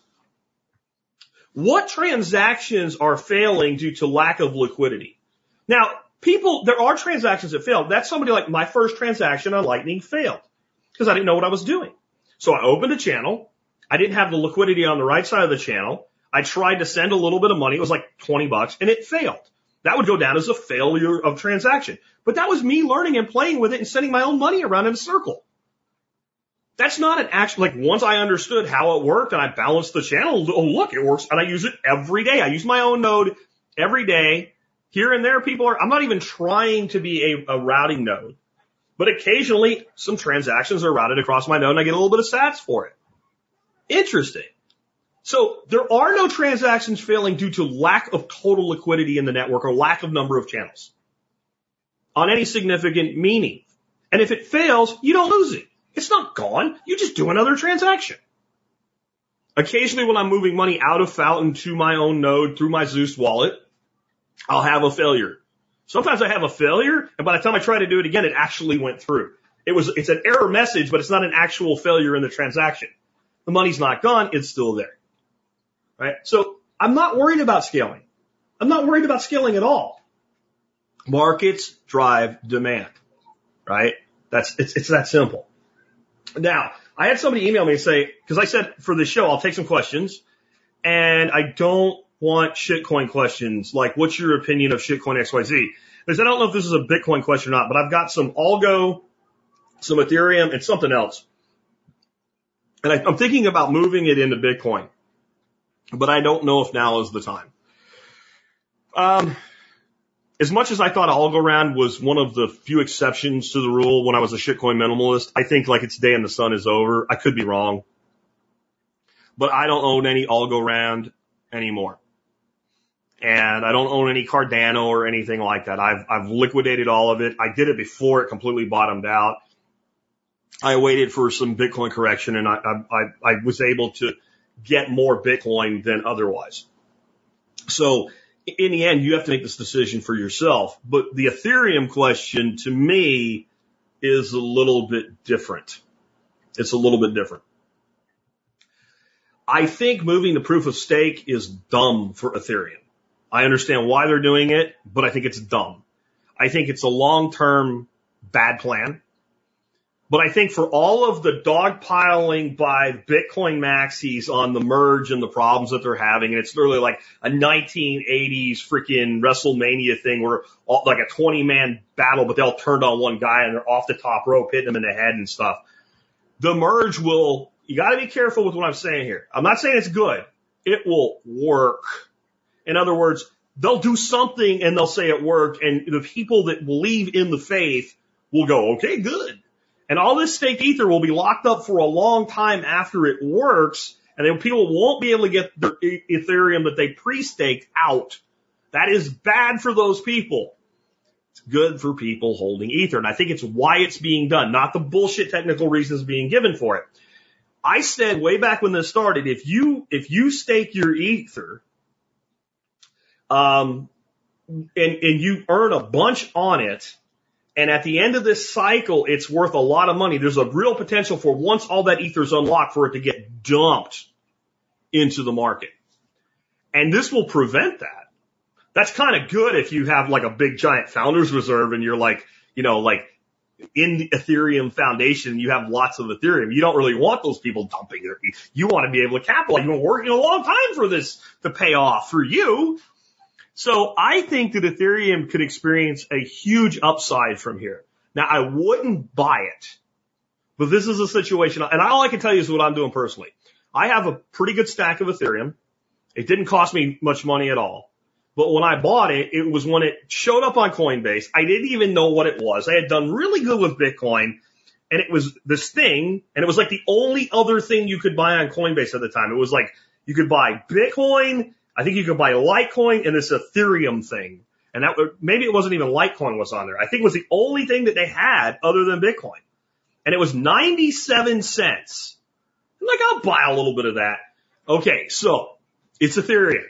What transactions are failing due to lack of liquidity? Now, people, there are transactions that fail. That's somebody like my first transaction on Lightning failed because I didn't know what I was doing. So I opened a channel. I didn't have the liquidity on the right side of the channel. I tried to send a little bit of money. It was like 20 bucks and it failed. That would go down as a failure of transaction. But that was me learning and playing with it and sending my own money around in a circle. That's not an actual, like once I understood how it worked and I balanced the channel, oh look, it works and I use it every day. I use my own node every day. Here and there people are, I'm not even trying to be a, a routing node, but occasionally some transactions are routed across my node and I get a little bit of sats for it. Interesting. So there are no transactions failing due to lack of total liquidity in the network or lack of number of channels on any significant meaning. And if it fails, you don't lose it. It's not gone. You just do another transaction. Occasionally when I'm moving money out of Fountain to my own node through my Zeus wallet, I'll have a failure. Sometimes I have a failure, and by the time I try to do it again, it actually went through. It was, it's an error message, but it's not an actual failure in the transaction. The money's not gone, it's still there. Right? So I'm not worried about scaling. I'm not worried about scaling at all. Markets drive demand. Right? That's, it's, it's that simple. Now, I had somebody email me and say, cause I said for the show, I'll take some questions and I don't want shitcoin questions like what's your opinion of shitcoin XYZ? Because I don't know if this is a Bitcoin question or not, but I've got some Algo, some Ethereum and something else. And I, I'm thinking about moving it into Bitcoin, but I don't know if now is the time. Um, as much as I thought Algorand was one of the few exceptions to the rule when I was a shitcoin minimalist, I think like its day in the sun is over. I could be wrong, but I don't own any Algorand anymore. And I don't own any Cardano or anything like that. I've, I've liquidated all of it. I did it before it completely bottomed out. I waited for some Bitcoin correction and I, I, I was able to get more Bitcoin than otherwise. So in the end, you have to make this decision for yourself. But the Ethereum question to me is a little bit different. It's a little bit different. I think moving the proof of stake is dumb for Ethereum. I understand why they're doing it, but I think it's dumb. I think it's a long-term bad plan. But I think for all of the dogpiling by Bitcoin maxis on the merge and the problems that they're having, and it's literally like a 1980s freaking WrestleMania thing where all, like a 20 man battle, but they all turned on one guy and they're off the top rope hitting him in the head and stuff. The merge will, you gotta be careful with what I'm saying here. I'm not saying it's good. It will work. In other words, they'll do something and they'll say it worked and the people that believe in the faith will go, okay, good. And all this staked ether will be locked up for a long time after it works, and then people won't be able to get their Ethereum that they pre-staked out. That is bad for those people. It's good for people holding ether, and I think it's why it's being done, not the bullshit technical reasons being given for it. I said way back when this started, if you if you stake your ether, um, and and you earn a bunch on it, and at the end of this cycle, it's worth a lot of money. There's a real potential for once all that ether is unlocked for it to get dumped into the market. And this will prevent that. That's kind of good if you have like a big giant founders reserve and you're like, you know, like in the Ethereum foundation, you have lots of Ethereum. You don't really want those people dumping their, you want to be able to capitalize. You've been working a long time for this to pay off for you. So I think that Ethereum could experience a huge upside from here. Now I wouldn't buy it, but this is a situation, and all I can tell you is what I'm doing personally. I have a pretty good stack of Ethereum. It didn't cost me much money at all. But when I bought it, it was when it showed up on Coinbase. I didn't even know what it was. I had done really good with Bitcoin and it was this thing and it was like the only other thing you could buy on Coinbase at the time. It was like you could buy Bitcoin I think you could buy Litecoin and this Ethereum thing. And that maybe it wasn't even Litecoin was on there. I think it was the only thing that they had other than Bitcoin. And it was 97 cents. I'm like, I'll buy a little bit of that. Okay. So it's Ethereum.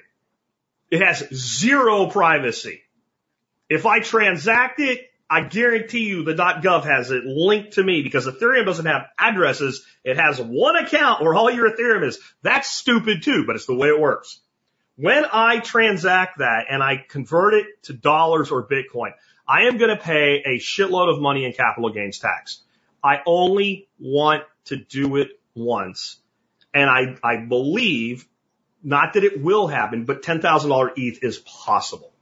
It has zero privacy. If I transact it, I guarantee you the .gov has it linked to me because Ethereum doesn't have addresses. It has one account where all your Ethereum is. That's stupid too, but it's the way it works. When I transact that and I convert it to dollars or Bitcoin, I am going to pay a shitload of money in capital gains tax. I only want to do it once. And I, I believe, not that it will happen, but $10,000 ETH is possible.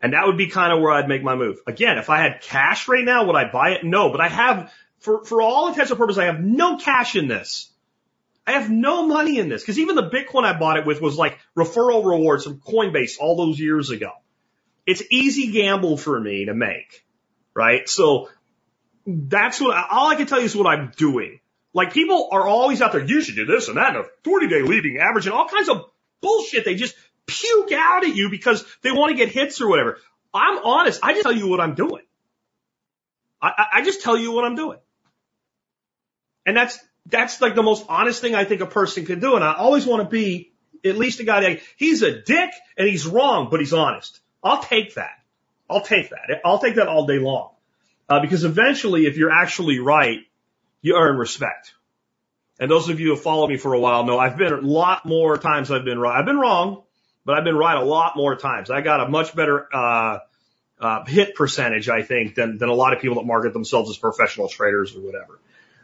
And that would be kind of where I'd make my move. Again, if I had cash right now, would I buy it? No, but I have, for, for all intents and purposes, I have no cash in this. I have no money in this because even the Bitcoin I bought it with was like referral rewards from Coinbase all those years ago. It's easy gamble for me to make, right? So that's what, all I can tell you is what I'm doing. Like people are always out there, you should do this and that and a 40 day leading average and all kinds of bullshit. They just puke out at you because they want to get hits or whatever. I'm honest. I just tell you what I'm doing. I, I just tell you what I'm doing. And that's that's like the most honest thing I think a person can do. And I always want to be at least a guy that he's a dick and he's wrong, but he's honest. I'll take that. I'll take that. I'll take that all day long. Uh, because eventually, if you're actually right, you earn respect. And those of you who have followed me for a while know I've been a lot more times I've been right. I've been wrong, but I've been right a lot more times. I got a much better, uh, uh, hit percentage, I think, than, than a lot of people that market themselves as professional traders or whatever.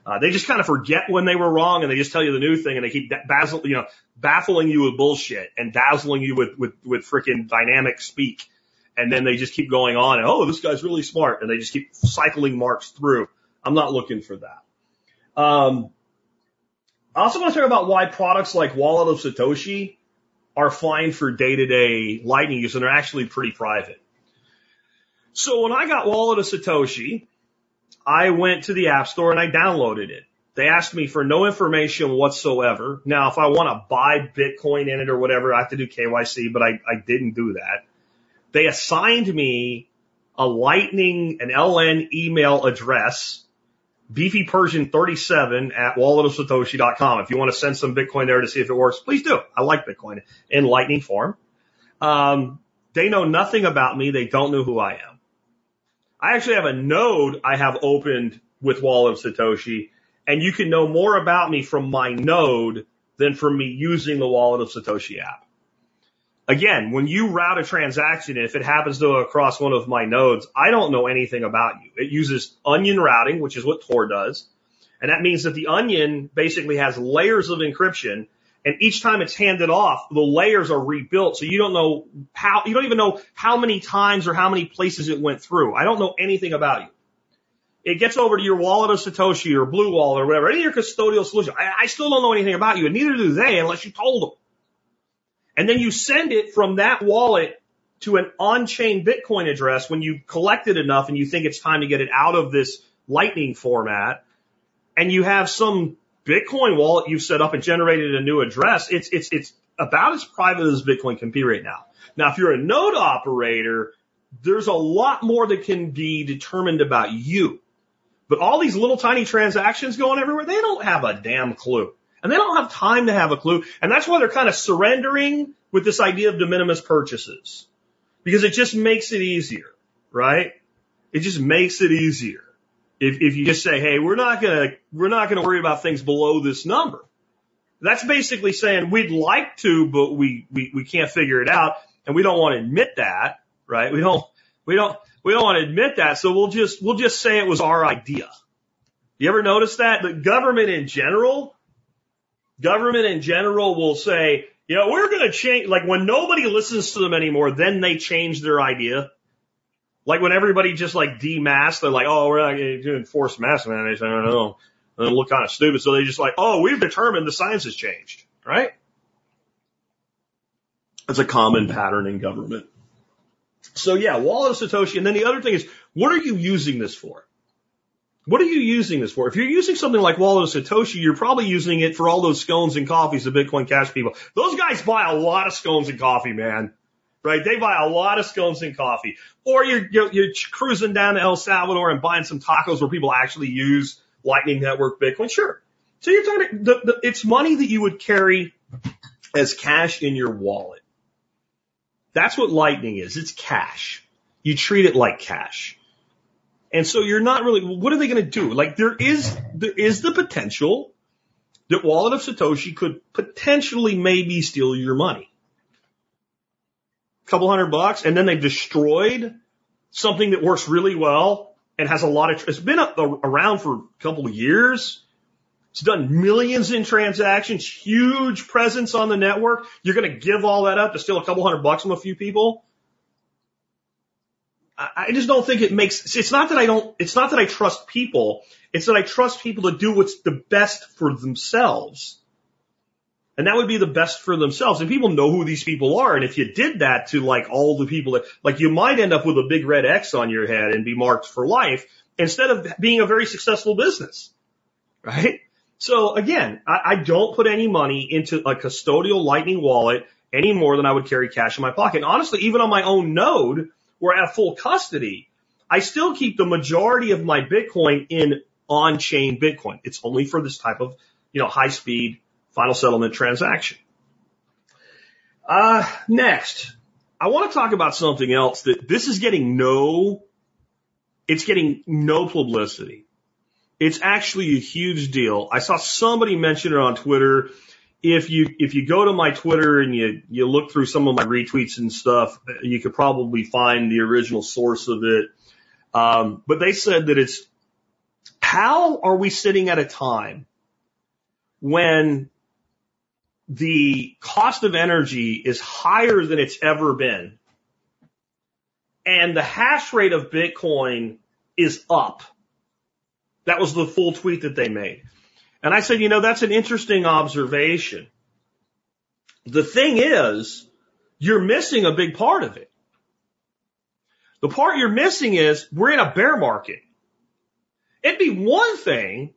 Uh, they just kind of forget when they were wrong and they just tell you the new thing and they keep baffling, you know, baffling you with bullshit and dazzling you with, with, with freaking dynamic speak. And then they just keep going on and, oh, this guy's really smart. And they just keep cycling marks through. I'm not looking for that. Um, I also want to talk about why products like Wallet of Satoshi are fine for day to day lightning use and they're actually pretty private. So when I got Wallet of Satoshi, I went to the App Store and I downloaded it. They asked me for no information whatsoever. Now, if I want to buy Bitcoin in it or whatever, I have to do KYC, but I, I didn't do that. They assigned me a Lightning, an LN email address, beefy Persian 37 at walletofsatoshi.com. If you want to send some Bitcoin there to see if it works, please do. I like Bitcoin in Lightning form. Um, they know nothing about me. They don't know who I am. I actually have a node I have opened with Wallet of Satoshi, and you can know more about me from my node than from me using the Wallet of Satoshi app. Again, when you route a transaction, if it happens to across one of my nodes, I don't know anything about you. It uses onion routing, which is what Tor does. And that means that the onion basically has layers of encryption and each time it's handed off, the layers are rebuilt. So you don't know how, you don't even know how many times or how many places it went through. I don't know anything about you. It gets over to your wallet of Satoshi or Blue Wallet or whatever, any of your custodial solution. I, I still don't know anything about you and neither do they unless you told them. And then you send it from that wallet to an on-chain Bitcoin address when you've collected enough and you think it's time to get it out of this lightning format and you have some Bitcoin wallet you've set up and generated a new address, it's, it's, it's about as private as Bitcoin can be right now. Now, if you're a node operator, there's a lot more that can be determined about you. But all these little tiny transactions going everywhere, they don't have a damn clue. And they don't have time to have a clue. And that's why they're kind of surrendering with this idea of de minimis purchases. Because it just makes it easier, right? It just makes it easier. If, if you just say, hey, we're not gonna, we're not gonna worry about things below this number. That's basically saying we'd like to, but we, we, we can't figure it out and we don't want to admit that, right? We don't, we don't, we don't want to admit that. So we'll just, we'll just say it was our idea. You ever notice that? The government in general, government in general will say, you know, we're going to change, like when nobody listens to them anymore, then they change their idea. Like when everybody just like demasked, they're like, oh, we're not going to enforce mask mandates. I don't know. They look kind of stupid. So they just like, oh, we've determined the science has changed, right? It's a common pattern in government. So yeah, Wallet of Satoshi. And then the other thing is, what are you using this for? What are you using this for? If you're using something like Wallet of Satoshi, you're probably using it for all those scones and coffees the Bitcoin Cash people. Those guys buy a lot of scones and coffee, man right? They buy a lot of scones and coffee. Or you're, you're, you're cruising down to El Salvador and buying some tacos where people actually use Lightning Network Bitcoin. Sure. So you're talking, the, the, it's money that you would carry as cash in your wallet. That's what Lightning is. It's cash. You treat it like cash. And so you're not really, what are they going to do? Like there is, there is the potential that Wallet of Satoshi could potentially maybe steal your money couple hundred bucks, and then they've destroyed something that works really well and has a lot of, it's been around for a couple of years. It's done millions in transactions, huge presence on the network. You're going to give all that up to steal a couple hundred bucks from a few people. I, I just don't think it makes, it's not that I don't, it's not that I trust people. It's that I trust people to do what's the best for themselves. And that would be the best for themselves. And people know who these people are. And if you did that to like all the people that, like you might end up with a big red X on your head and be marked for life instead of being a very successful business. Right? So again, I, I don't put any money into a custodial lightning wallet any more than I would carry cash in my pocket. And honestly, even on my own node where I have full custody, I still keep the majority of my Bitcoin in on chain Bitcoin. It's only for this type of you know, high speed final settlement transaction. Uh, next, I want to talk about something else that this is getting no, it's getting no publicity. It's actually a huge deal. I saw somebody mention it on Twitter. If you, if you go to my Twitter and you, you look through some of my retweets and stuff, you could probably find the original source of it. Um, but they said that it's, how are we sitting at a time when the cost of energy is higher than it's ever been and the hash rate of Bitcoin is up? That was the full tweet that they made. And I said, you know, that's an interesting observation. The thing is, you're missing a big part of it. The part you're missing is we're in a bear market. It'd be one thing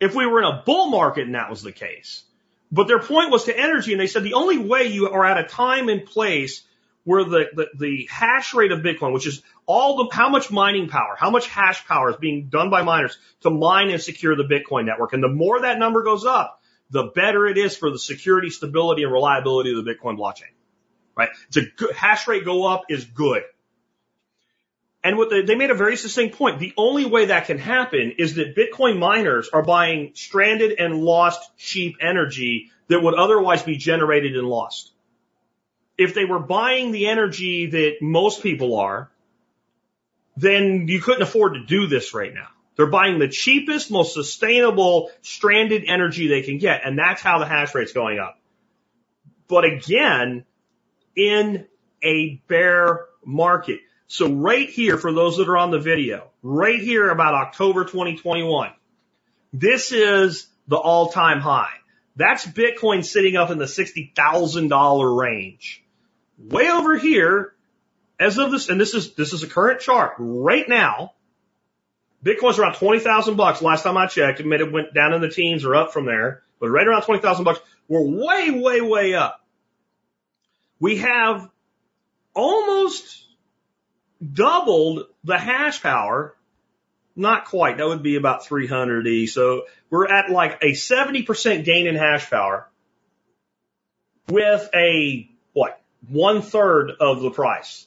if we were in a bull market and that was the case. But their point was to energy, and they said the only way you are at a time and place where the, the, the hash rate of Bitcoin, which is all the, how much mining power, how much hash power is being done by miners to mine and secure the Bitcoin network. And the more that number goes up, the better it is for the security, stability, and reliability of the Bitcoin blockchain. Right? It's a good, hash rate go up is good. And what they, they made a very succinct point. The only way that can happen is that Bitcoin miners are buying stranded and lost cheap energy that would otherwise be generated and lost if they were buying the energy that most people are, then you couldn't afford to do this right now. They're buying the cheapest, most sustainable stranded energy they can get. And that's how the hash rate's going up. But again, in a bear market. So right here, for those that are on the video, right here about October 2021, this is the all time high. That's Bitcoin sitting up in the $60,000 range. Way over here, as of this, and this is, this is a current chart right now. Bitcoin's around 20,000 bucks last time I checked. It it went down in the teens or up from there, but right around 20,000 bucks. We're way, way, way up. We have almost doubled the hash power. Not quite. That would be about 300 E. So we're at like a 70% gain in hash power with a what? one third of the price.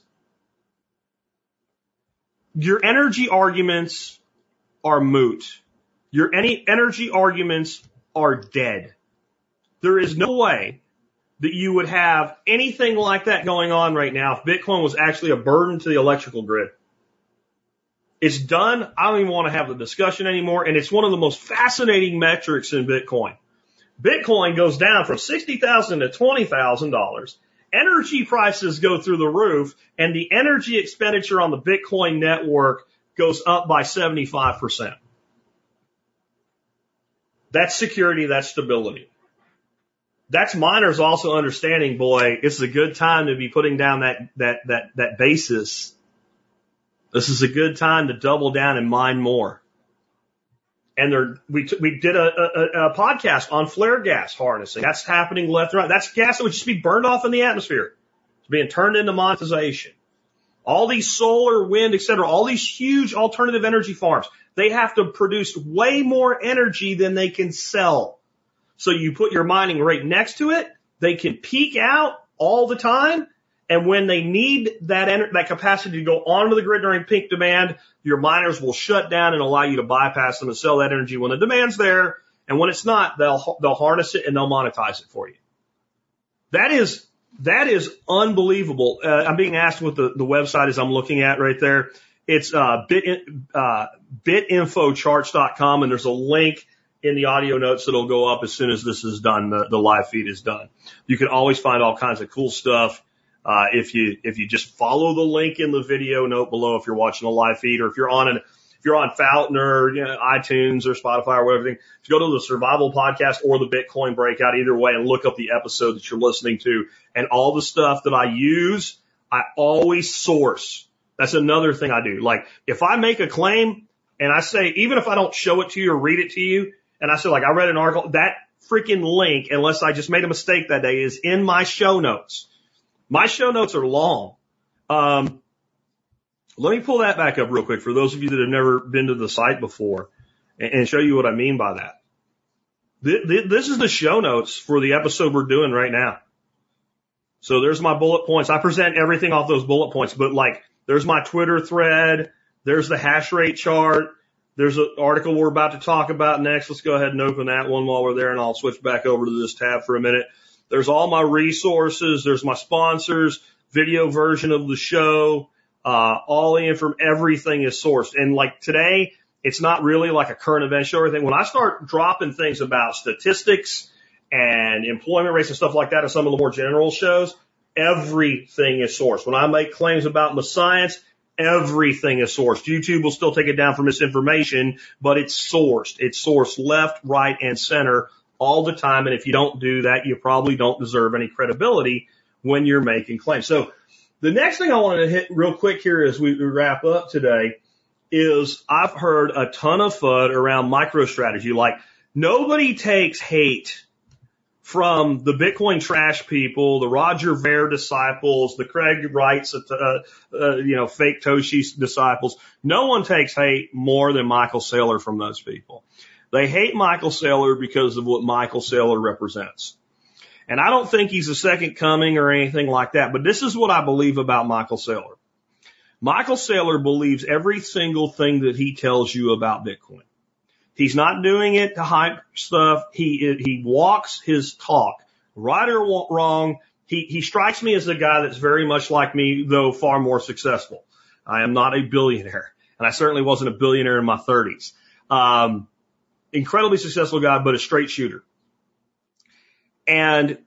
Your energy arguments are moot. Your any energy arguments are dead. There is no way that you would have anything like that going on right now if Bitcoin was actually a burden to the electrical grid. It's done. I don't even want to have the discussion anymore. And it's one of the most fascinating metrics in Bitcoin. Bitcoin goes down from 60,000 to $20,000 energy prices go through the roof and the energy expenditure on the Bitcoin network goes up by 75%. That's security, that's stability. That's miners also understanding, boy, it's a good time to be putting down that, that, that, that basis. This is a good time to double down and mine more and they're, we, we did a, a, a podcast on flare gas harnessing. That's happening left and right. That's gas that would just be burned off in the atmosphere. It's being turned into monetization. All these solar, wind, et cetera, all these huge alternative energy farms, they have to produce way more energy than they can sell. So you put your mining right next to it. They can peak out all the time and when they need that ener- that capacity to go onto the grid during peak demand, your miners will shut down and allow you to bypass them and sell that energy when the demand's there. And when it's not, they'll they'll harness it and they'll monetize it for you. That is that is unbelievable. Uh, I'm being asked what the, the website is I'm looking at right there. It's uh, bit uh, bitinfocharts.com, and there's a link in the audio notes that'll go up as soon as this is done. The, the live feed is done. You can always find all kinds of cool stuff uh, if you if you just follow the link in the video note below, if you're watching a live feed or if you're on an if you're on Fountain or you know, iTunes or Spotify or whatever, just go to the Survival Podcast or the Bitcoin Breakout either way and look up the episode that you're listening to. And all the stuff that I use, I always source. That's another thing I do. Like if I make a claim and I say, even if I don't show it to you or read it to you, and I said, like I read an article, that freaking link, unless I just made a mistake that day, is in my show notes. My show notes are long. Um, let me pull that back up real quick for those of you that have never been to the site before and, and show you what I mean by that. th- th- this is the show notes for the episode we're doing right now. So there's my bullet points. I present everything off those bullet points, but like there's my Twitter thread. There's the hash rate chart. There's an article we're about to talk about next. Let's go ahead and open that one while we're there and I'll switch back over to this tab for a minute. There's all my resources. There's my sponsors, video version of the show. Uh, all the info, everything is sourced. And like today, it's not really like a current event show or anything. When I start dropping things about statistics and employment rates and stuff like that in some of the more general shows, everything is sourced. When I make claims about my science, everything is sourced. YouTube will still take it down for misinformation, but it's sourced. It's sourced left, right, and center all the time. And if you don't do that, you probably don't deserve any credibility when you're making claims. So the next thing I wanted to hit real quick here as we wrap up today is I've heard a ton of FUD around MicroStrategy. Like nobody takes hate from the Bitcoin trash people, the Roger Ver disciples, the Craig Wrights, uh, uh, you know, Faketoshi disciples. No one takes hate more than Michael Saylor from those people. They hate Michael Saylor because of what Michael Saylor represents. And I don't think he's a second coming or anything like that, but this is what I believe about Michael Saylor. Michael Saylor believes every single thing that he tells you about Bitcoin. He's not doing it to hype stuff. He, he walks his talk. Right or wrong, he, he strikes me as a guy that's very much like me, though far more successful. I am not a billionaire, and I certainly wasn't a billionaire in my 30s. Um, incredibly successful guy, but a straight shooter. And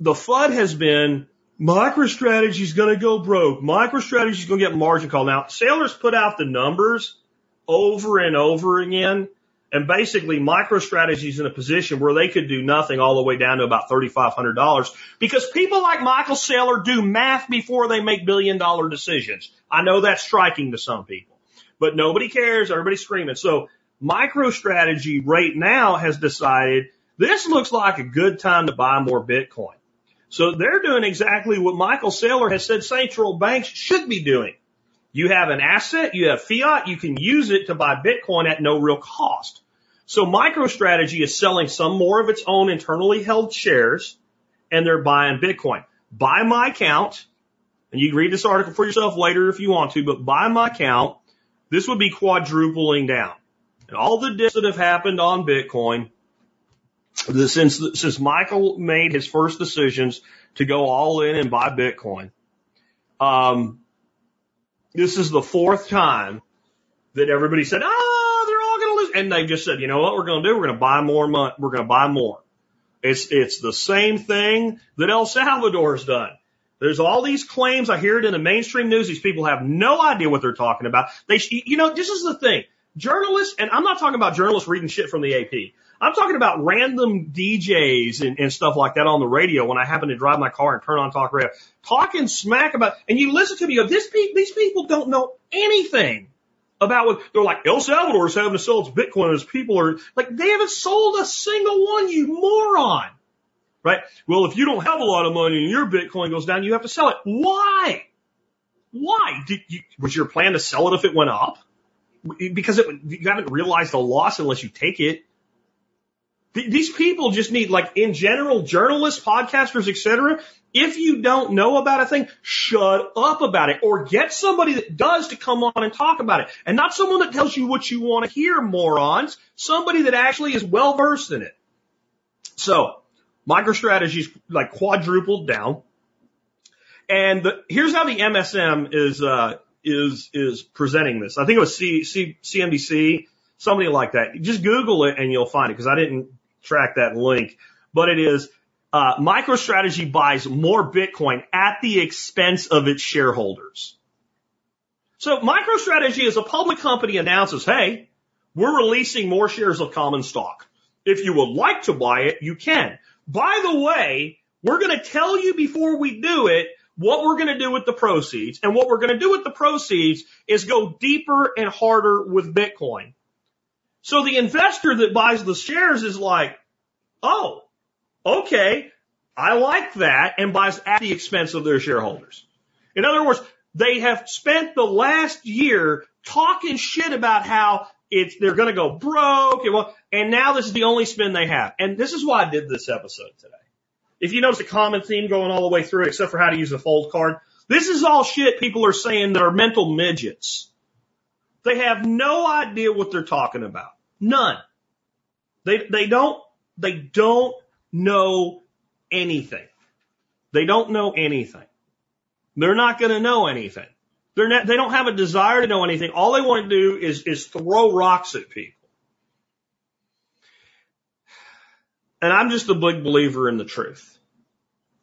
the FUD has been MicroStrategy is going to go broke. MicroStrategy is going to get margin call. Now, Saylor's put out the numbers over and over again. And basically, MicroStrategy is in a position where they could do nothing all the way down to about $3,500 because people like Michael Saylor do math before they make billion dollar decisions. I know that's striking to some people, but nobody cares. Everybody's screaming. So MicroStrategy right now has decided this looks like a good time to buy more Bitcoin. So they're doing exactly what Michael Saylor has said central banks should be doing. You have an asset, you have fiat, you can use it to buy Bitcoin at no real cost. So MicroStrategy is selling some more of its own internally held shares and they're buying Bitcoin. By my count, and you can read this article for yourself later if you want to, but by my count, this would be quadrupling down. And all the dips that have happened on Bitcoin since since Michael made his first decisions to go all in and buy Bitcoin, um, this is the fourth time that everybody said, "Ah, they're all going to lose," and they just said, "You know what? We're going to do? We're going to buy more. Money. We're going to buy more." It's it's the same thing that El Salvador's done. There's all these claims. I hear it in the mainstream news. These people have no idea what they're talking about. They, you know, this is the thing. Journalists, and I'm not talking about journalists reading shit from the AP. I'm talking about random DJs and, and stuff like that on the radio when I happen to drive my car and turn on talk radio, talking smack about, and you listen to me, go, this pe- these people don't know anything about what they're like. El Salvador is having to sell its Bitcoin as people are like, they haven't sold a single one, you moron. Right? Well, if you don't have a lot of money and your Bitcoin goes down, you have to sell it. Why? Why? Did you, was your plan to sell it if it went up? Because it, you haven't realized the loss unless you take it. These people just need, like, in general, journalists, podcasters, etc. If you don't know about a thing, shut up about it or get somebody that does to come on and talk about it and not someone that tells you what you want to hear, morons. Somebody that actually is well versed in it. So, MicroStrategy's like quadrupled down. And the, here's how the MSM is, uh, is, is presenting this. I think it was C, C, CNBC, somebody like that. Just Google it and you'll find it because I didn't track that link, but it is uh, MicroStrategy buys more Bitcoin at the expense of its shareholders. So MicroStrategy as a public company announces, hey, we're releasing more shares of common stock. If you would like to buy it, you can. By the way, we're going to tell you before we do it what we're going to do with the proceeds. And what we're going to do with the proceeds is go deeper and harder with Bitcoin. So the investor that buys the shares is like, oh, okay, I like that and buys at the expense of their shareholders. In other words, They have spent the last year talking shit about how it's, they're going to go broke and, well, and now this is the only spin they have. And this is why I did this episode today. If you notice a common theme going all the way through, except for how to use a fold card, this is all shit people are saying that are mental midgets. They have no idea what they're talking about. None. They, they don't, they don't know anything. They don't know anything. They're not going to know anything. They're not, they don't have a desire to know anything. All they want to do is, is throw rocks at people. And I'm just a big believer in the truth.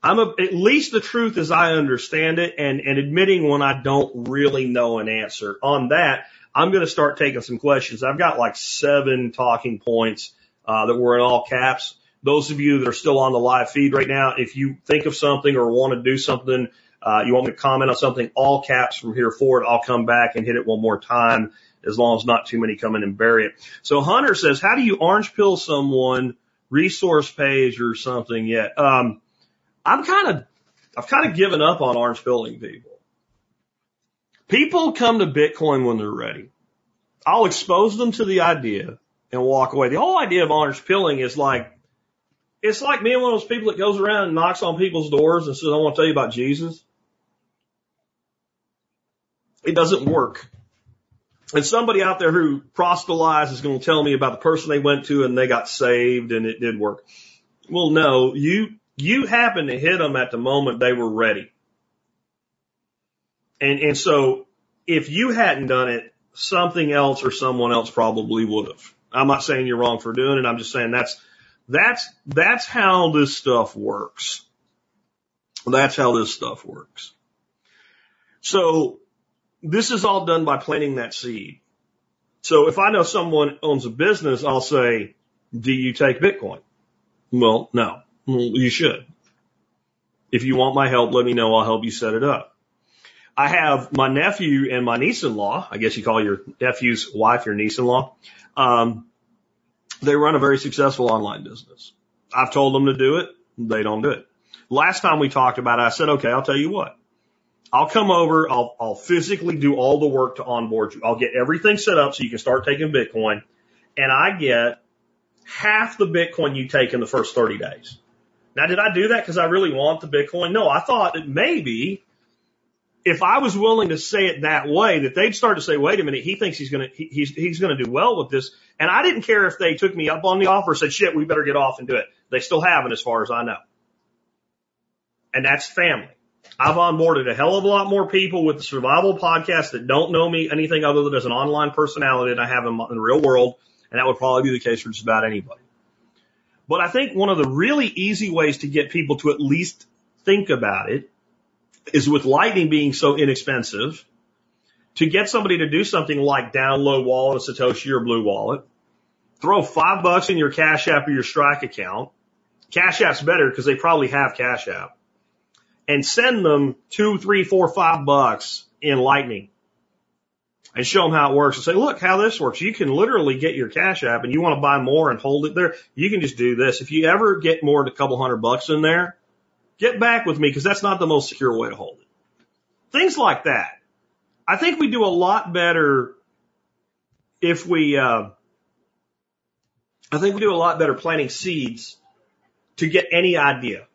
I'm a, at least the truth as I understand it and, and admitting when I don't really know an answer. On that, I'm going to start taking some questions. I've got like seven talking points, uh, that were in all caps. Those of you that are still on the live feed right now, if you think of something or want to do something, uh, you want me to comment on something, all caps from here forward, I'll come back and hit it one more time as long as not too many come in and bury it. So Hunter says, how do you orange pill someone resource page or something yet? Um, I'm kind of, I've kind of given up on orange pilling people. People come to Bitcoin when they're ready. I'll expose them to the idea and walk away. The whole idea of orange pilling is like, it's like being one of those people that goes around and knocks on people's doors and says, I want to tell you about Jesus. It doesn't work. And somebody out there who proselytizes is going to tell me about the person they went to and they got saved and it did work. Well, no, you, you happened to hit them at the moment they were ready. And, and so if you hadn't done it, something else or someone else probably would have. I'm not saying you're wrong for doing it. I'm just saying that's, that's, that's how this stuff works. That's how this stuff works. So this is all done by planting that seed. So if I know someone owns a business, I'll say, do you take Bitcoin? Well, no, you should. If you want my help, let me know. I'll help you set it up. I have my nephew and my niece-in-law. I guess you call your nephew's wife your niece-in-law. Um, they run a very successful online business. I've told them to do it. They don't do it. Last time we talked about it, I said, okay, I'll tell you what. I'll come over. I'll, I'll physically do all the work to onboard you. I'll get everything set up so you can start taking Bitcoin and I get half the Bitcoin you take in the first 30 days. Now, did I do that because I really want the Bitcoin? No, I thought that maybe if I was willing to say it that way, that they'd start to say, wait a minute, he thinks he's going to, he, he's, he's going to do well with this. And I didn't care if they took me up on the offer, said, shit, we better get off and do it. They still haven't as far as I know. And that's family. I've onboarded a hell of a lot more people with the survival podcast that don't know me anything other than as an online personality than I have in, in the real world. And that would probably be the case for just about anybody. But I think one of the really easy ways to get people to at least think about it is with Lightning being so inexpensive to get somebody to do something like download Wallet, Satoshi or Blue Wallet, throw five bucks in your Cash App or your Strike account. Cash App's better because they probably have Cash App and send them two, three, four, five bucks in Lightning and show them how it works and say, look how this works. You can literally get your Cash App and you want to buy more and hold it there. You can just do this. If you ever get more than a couple hundred bucks in there, get back with me because that's not the most secure way to hold it. Things like that. I think we do a lot better if we, uh, I think we do a lot better planting seeds to get any idea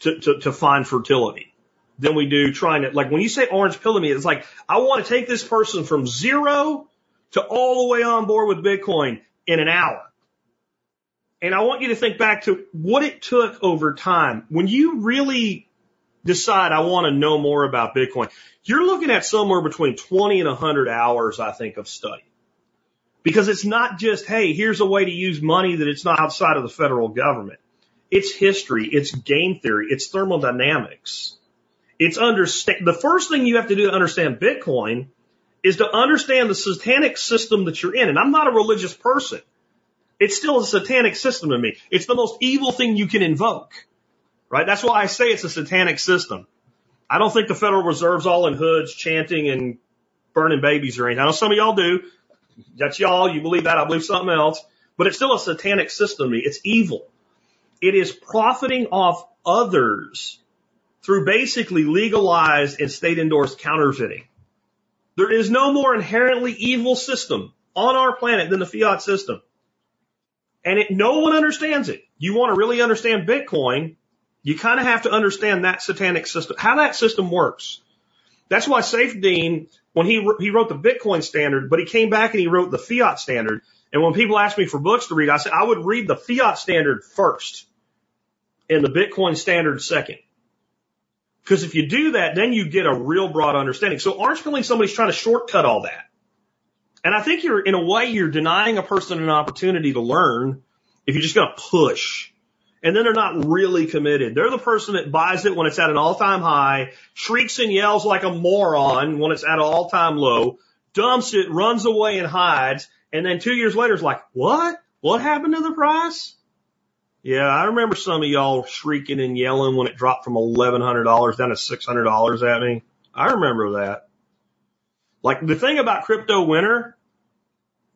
to, to, to find fertility than we do trying to, like when you say orange pill to me, it's like, I want to take this person from zero to all the way on board with Bitcoin in an hour. And I want you to think back to what it took over time. When you really decide I want to know more about Bitcoin, you're looking at somewhere between 20 and 100 hours, I think, of study. Because it's not just, hey, here's a way to use money that it's not outside of the federal government. It's history. It's game theory. It's thermodynamics. It's understand, the first thing you have to do to understand Bitcoin is to understand the satanic system that you're in. And I'm not a religious person. It's still a satanic system to me. It's the most evil thing you can invoke. Right? That's why I say it's a satanic system. I don't think the Federal Reserve's all in hoods chanting and burning babies or anything. I know some of y'all do. That's y'all. You believe that. I believe something else. But it's still a satanic system to me. It's evil. It is profiting off others through basically legalized and state endorsed counterfeiting. There is no more inherently evil system on our planet than the fiat system. And it, no one understands it. You want to really understand Bitcoin, you kind of have to understand that satanic system, how that system works. That's why Saifedean, when he, he wrote the Bitcoin standard, but he came back and he wrote the fiat standard. And when people ask me for books to read, I said I would read the fiat standard first and the Bitcoin standard second. Because if you do that, then you get a real broad understanding. So Orange Pilling, somebody's trying to shortcut all that. And I think you're, in a way, you're denying a person an opportunity to learn if you're just going to push. And then they're not really committed. They're the person that buys it when it's at an all-time high, shrieks and yells like a moron when it's at an all-time low, dumps it, runs away and hides, and then two years later is like, what? What happened to the price? Yeah, I remember some of y'all shrieking and yelling when it dropped from $1,100 down to $600 at me. I remember that. Like the thing about crypto winter,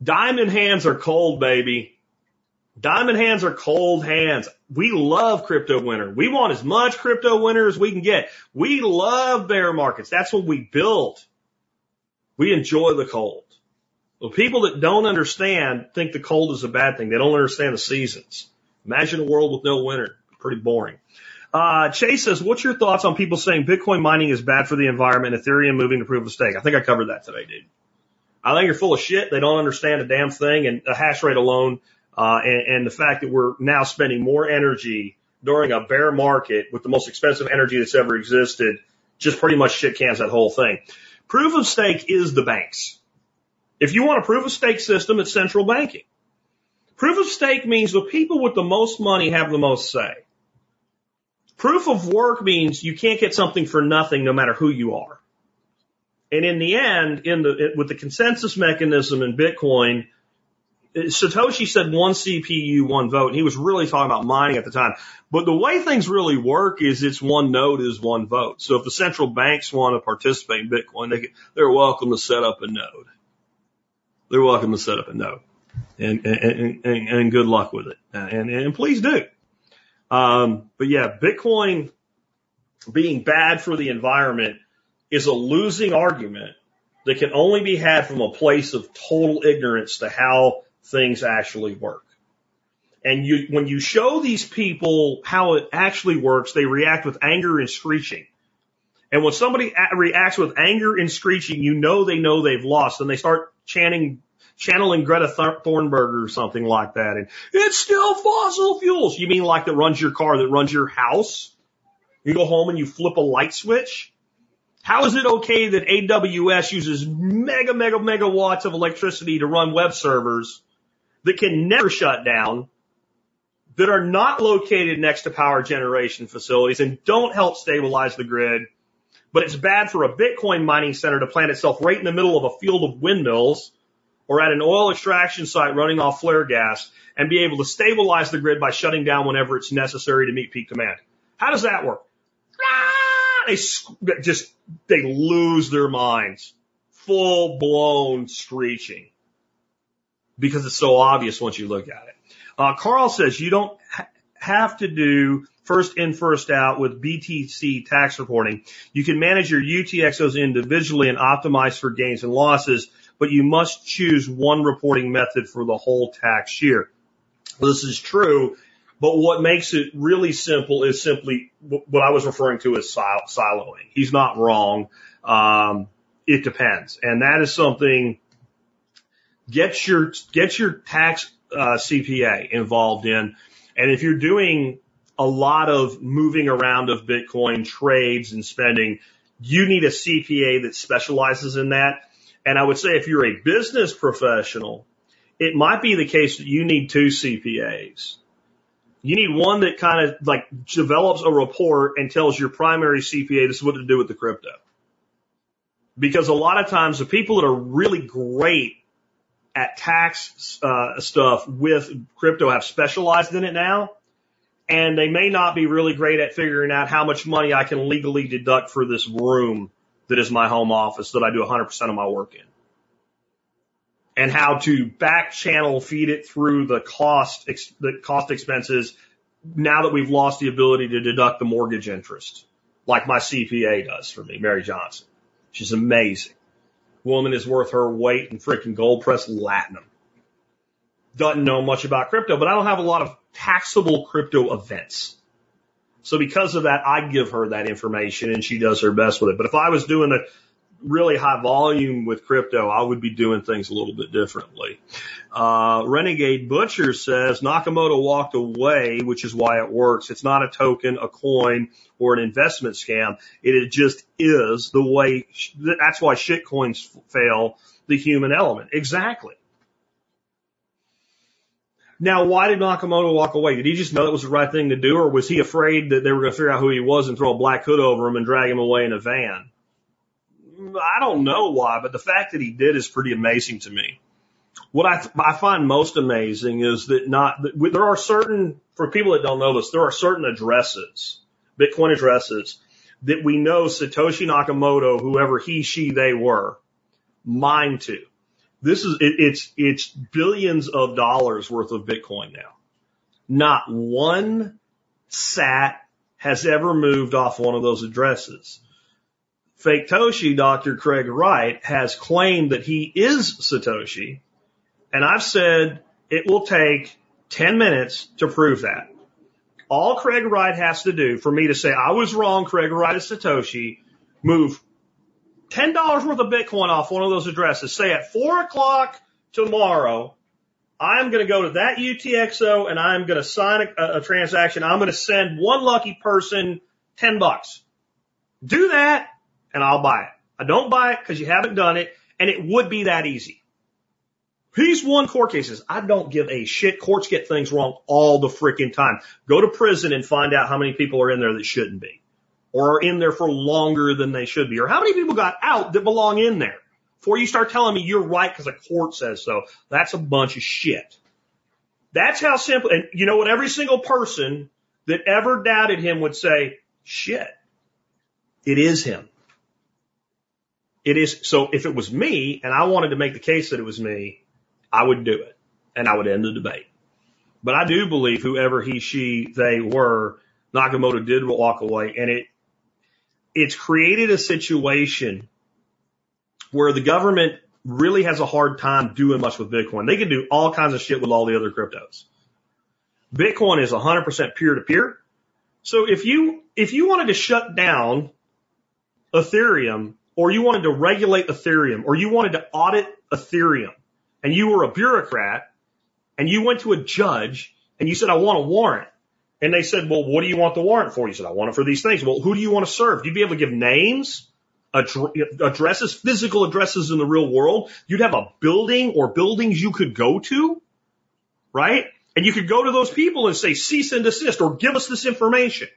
diamond hands are cold, baby. Diamond hands are cold hands. We love crypto winter. We want as much crypto winter as we can get. We love bear markets. That's what we built. We enjoy the cold. Well, people that don't understand think the cold is a bad thing. They don't understand the seasons. Imagine a world with no winter. Pretty boring. Uh, Chase says, what's your thoughts on people saying Bitcoin mining is bad for the environment, Ethereum moving to proof of stake? I think I covered that today, dude. I think you're full of shit. They don't understand a damn thing and the hash rate alone, uh, and, and the fact that we're now spending more energy during a bear market with the most expensive energy that's ever existed just pretty much shit cans that whole thing. Proof of stake is the banks. If you want a proof of stake system, it's central banking. Proof of stake means the people with the most money have the most say. Proof of work means you can't get something for nothing no matter who you are. And in the end, in the, with the consensus mechanism in Bitcoin, uh, Satoshi said one CPU, one vote. And he was really talking about mining at the time. But the way things really work is it's one node is one vote. So if the central banks want to participate in Bitcoin, they can, they're welcome to set up a node. They're welcome to set up a node. And, and, and, and good luck with it. And, and please do. Um, but yeah, Bitcoin being bad for the environment is a losing argument that can only be had from a place of total ignorance to how things actually work. And you, when you show these people how it actually works, they react with anger and screeching. And when somebody reacts with anger and screeching, you know they know they've lost, and they start chanting channeling Greta Thunberg or something like that. And it's still fossil fuels. You mean like that runs your car, that runs your house? You go home and you flip a light switch? How is it okay that AWS uses mega, mega, megawatts of electricity to run web servers that can never shut down, that are not located next to power generation facilities and don't help stabilize the grid, but it's bad for a Bitcoin mining center to plant itself right in the middle of a field of windmills or at an oil extraction site running off flare gas and be able to stabilize the grid by shutting down whenever it's necessary to meet peak demand. How does that work? Ah, they just, they lose their minds. Full blown screeching. Because it's so obvious once you look at it. Uh, Carl says you don't ha- have to do first in, first out with BTC tax reporting. You can manage your UTXOs individually and optimize for gains and losses but you must choose one reporting method for the whole tax year. This is true, but what makes it really simple is simply what I was referring to as siloing. He's not wrong. Um, it depends, and that is something. Get your get your tax uh, CPA involved in, and if you're doing a lot of moving around of Bitcoin trades and spending, you need a CPA that specializes in that and I would say if you're a business professional, it might be the case that you need two CPAs. You need one that kind of like develops a report and tells your primary CPA this is what to do with the crypto. Because a lot of times the people that are really great at tax uh, stuff with crypto have specialized in it now. And they may not be really great at figuring out how much money I can legally deduct for this room that is my home office that I do 100% of my work in. And how to back channel feed it through the cost, ex- the cost expenses now that we've lost the ability to deduct the mortgage interest like my CPA does for me, Mary Johnson. She's amazing. Woman is worth her weight in freaking gold pressed latinum. Doesn't know much about crypto, but I don't have a lot of taxable crypto events. So because of that, I give her that information and she does her best with it. But if I was doing a really high volume with crypto, I would be doing things a little bit differently. Uh, Renegade Butcher says Nakamoto walked away, which is why it works. It's not a token, a coin, or an investment scam. It just is the way, that's why shitcoins fail the human element. Exactly. Now, why did Nakamoto walk away? Did he just know that was the right thing to do, or was he afraid that they were going to figure out who he was and throw a black hood over him and drag him away in a van? I don't know why, but the fact that he did is pretty amazing to me. What I, I find most amazing is that not, that there are certain, for people that don't know this, there are certain addresses, Bitcoin addresses, that we know Satoshi Nakamoto, whoever he, she, they were, mined to. This is, it, it's, it's billions of dollars worth of Bitcoin now. Not one sat has ever moved off one of those addresses. Faketoshi, Dr. Craig Wright, has claimed that he is Satoshi. And I've said it will take 10 minutes to prove that. All Craig Wright has to do for me to say I was wrong, Craig Wright is Satoshi, move $10 worth of Bitcoin off one of those addresses. Say at four o'clock tomorrow, I'm going to go to that UTXO and I'm going to sign a, a transaction. I'm going to send one lucky person 10 bucks. Do that and I'll buy it. I don't buy it because you haven't done it and it would be that easy. He's won court cases. I don't give a shit. Courts get things wrong all the freaking time. Go to prison and find out how many people are in there that shouldn't be or are in there for longer than they should be, or how many people got out that belong in there before you start telling me you're right because a court says so. That's a bunch of shit. That's how simple, and you know what every single person that ever doubted him would say, shit, it is him. It is, so if it was me and I wanted to make the case that it was me, I would do it and I would end the debate. But I do believe whoever he, she, they were, Nakamoto did walk away and it, it's created a situation where the government really has a hard time doing much with Bitcoin. They can do all kinds of shit with all the other cryptos. Bitcoin is 100% peer to peer. So if you, if you wanted to shut down Ethereum or you wanted to regulate Ethereum or you wanted to audit Ethereum and you were a bureaucrat and you went to a judge and you said, I want a warrant and they said, well, what do you want the warrant for? He said, I want it for these things. Well, who do you want to serve? You'd be able to give names, addresses, physical addresses in the real world. You'd have a building or buildings you could go to, right? And you could go to those people and say, cease and desist or give us this information.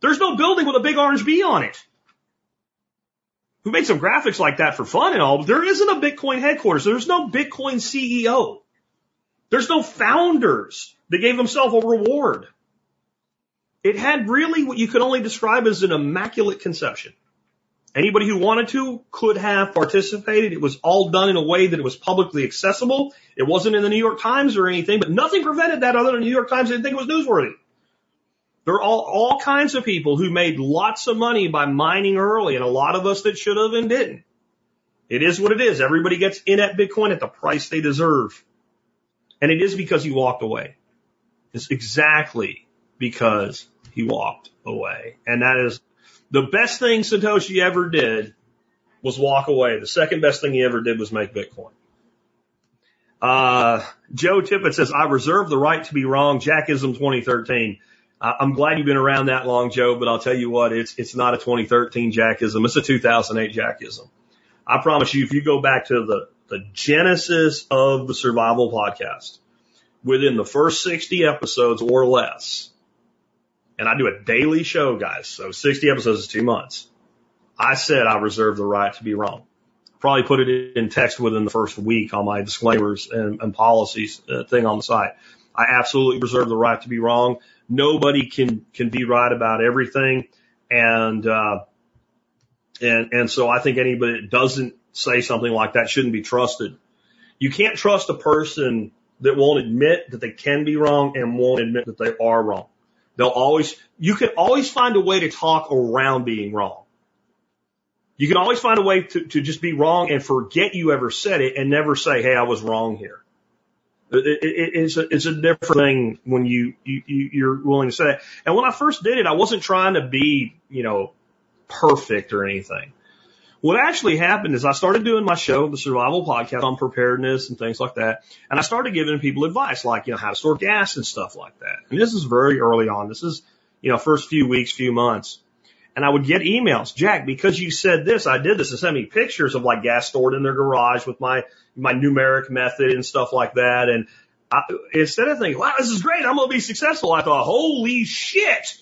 There's no building with a big orange bee on it. We made some graphics like that for fun and all, but there isn't a Bitcoin headquarters. There's no Bitcoin CEO. There's no founders that gave themselves a reward. It had really what you could only describe as an immaculate conception. Anybody who wanted to could have participated. It was all done in a way that it was publicly accessible. It wasn't in the New York Times or anything, but nothing prevented that other than the New York Times didn't think it was newsworthy. There are all, all kinds of people who made lots of money by mining early and a lot of us that should have and didn't. It is what it is. Everybody gets in at Bitcoin at the price they deserve. And it is because he walked away. It's exactly because he walked away. And that is the best thing Satoshi ever did was walk away. The second best thing he ever did was make Bitcoin. Uh, Joe Tippett says, I reserve the right to be wrong. Jackism 2013. Uh, I'm glad you've been around that long, Joe, but I'll tell you what, it's, it's not a 2013 Jackism. It's a 2008 Jackism. I promise you, if you go back to the, the genesis of the survival podcast, within the first 60 episodes or less, and I do a daily show, guys. So 60 episodes is two months. I said I reserve the right to be wrong. Probably put it in text within the first week on my disclaimers and, and policies uh, thing on the site. I absolutely reserve the right to be wrong. Nobody can can be right about everything, and uh, and and so I think anybody that doesn't say something like that shouldn't be trusted. You can't trust a person that won't admit that they can be wrong and won't admit that they are wrong. They'll always, you can always find a way to talk around being wrong. You can always find a way to, to just be wrong and forget you ever said it and never say, Hey, I was wrong here. It, it, it's a, it's a different thing when you, you, you're willing to say it. And when I first did it, I wasn't trying to be, you know, perfect or anything. What actually happened is I started doing my show, the survival podcast on preparedness and things like that. And I started giving people advice like, you know, how to store gas and stuff like that. And this is very early on. This is, you know, first few weeks, few months. And I would get emails, Jack, because you said this, I did this and send me pictures of like gas stored in their garage with my, my numeric method and stuff like that. And I, instead of thinking, wow, this is great. I'm going to be successful. I thought, holy shit.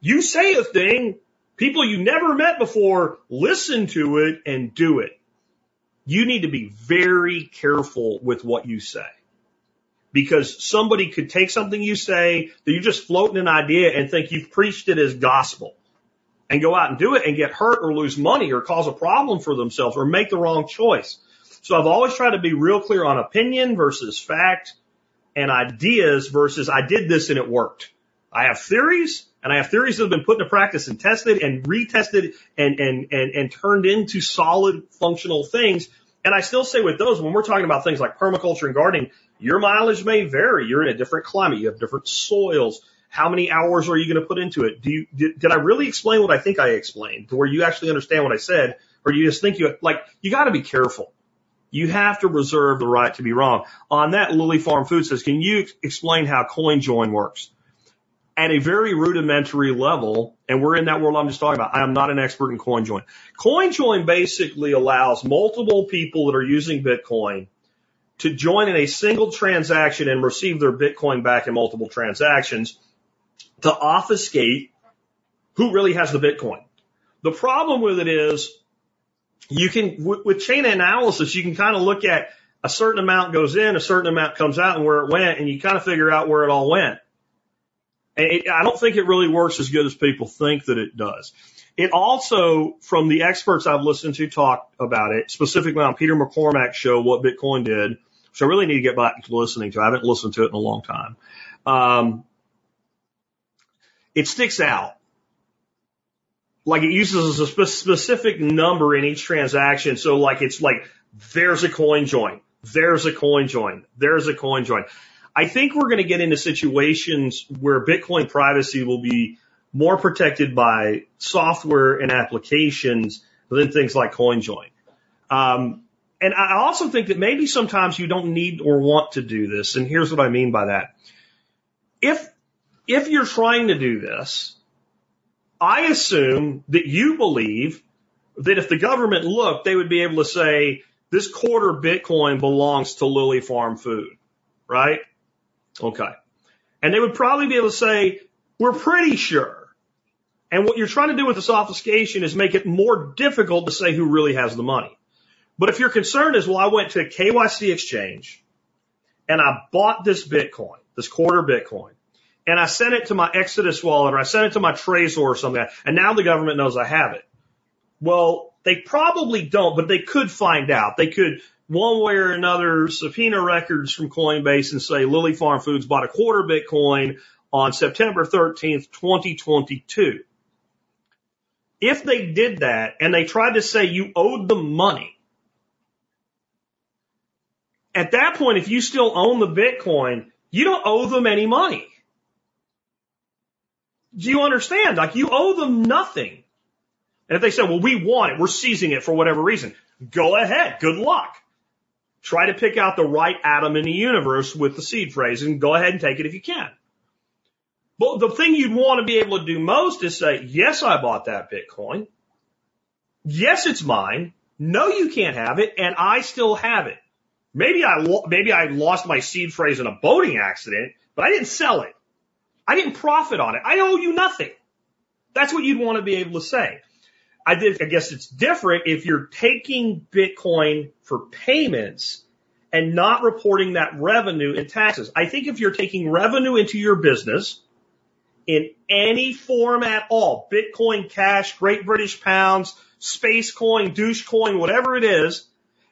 You say a thing People you never met before, listen to it and do it. You need to be very careful with what you say. Because somebody could take something you say that you're just floating an idea and think you've preached it as gospel and go out and do it and get hurt or lose money or cause a problem for themselves or make the wrong choice. So I've always tried to be real clear on opinion versus fact and ideas versus I did this and it worked. I have theories and I have theories that have been put into practice and tested and retested and, and, and, and turned into solid functional things. And I still say with those, when we're talking about things like permaculture and gardening, your mileage may vary. You're in a different climate. You have different soils. How many hours are you going to put into it? Do you, did, did I really explain what I think I explained to where you actually understand what I said? Or do you just think you, like, you got to be careful. You have to reserve the right to be wrong. On that, Lily Farm Food says, can you explain how CoinJoin works? At a very rudimentary level, and we're in that world I'm just talking about. I am not an expert in CoinJoin. CoinJoin basically allows multiple people that are using Bitcoin to join in a single transaction and receive their Bitcoin back in multiple transactions to obfuscate who really has the Bitcoin. The problem with it is you can, with chain analysis, you can kind of look at a certain amount goes in, a certain amount comes out and where it went, and you kind of figure out where it all went. It, I don't think it really works as good as people think that it does. It also, from the experts I've listened to talk about it, specifically on Peter McCormack's show, What Bitcoin Did, which I really need to get back to listening to. I haven't listened to it in a long time. Um, it sticks out. Like it uses a spe- specific number in each transaction. So like it's like, there's a CoinJoin. There's a CoinJoin. There's a CoinJoin. I think we're going to get into situations where Bitcoin privacy will be more protected by software and applications than things like CoinJoin. Um, and I also think that maybe sometimes you don't need or want to do this. And here's what I mean by that. If, if you're trying to do this, I assume that you believe that if the government looked, they would be able to say, this quarter Bitcoin belongs to Lily Farm Food, right? Okay. And they would probably be able to say, we're pretty sure. And what you're trying to do with this obfuscation is make it more difficult to say who really has the money. But if your concern is, well, I went to a KYC exchange and I bought this Bitcoin, this quarter Bitcoin, and I sent it to my Exodus wallet or I sent it to my Trezor or something, and now the government knows I have it. Well, they probably don't, but they could find out. They could one way or another subpoena records from Coinbase and say Lily Farm Foods bought a quarter Bitcoin on September 13th, 2022. If they did that and they tried to say you owed them money, at that point, if you still own the Bitcoin, you don't owe them any money. Do you understand? Like you owe them nothing. And if they say, well, we want it, we're seizing it for whatever reason, go ahead. Good luck. Try to pick out the right atom in the universe with the seed phrase and go ahead and take it if you can. But the thing you'd want to be able to do most is say, yes, I bought that Bitcoin. Yes, it's mine. No, you can't have it. And I still have it. Maybe I, maybe I lost my seed phrase in a boating accident, but I didn't sell it. I didn't profit on it. I owe you nothing. That's what you'd want to be able to say. I did, I guess it's different if you're taking Bitcoin for payments and not reporting that revenue in taxes. I think if you're taking revenue into your business in any form at all, Bitcoin cash, Great British pounds, space coin, douche coin, whatever it is,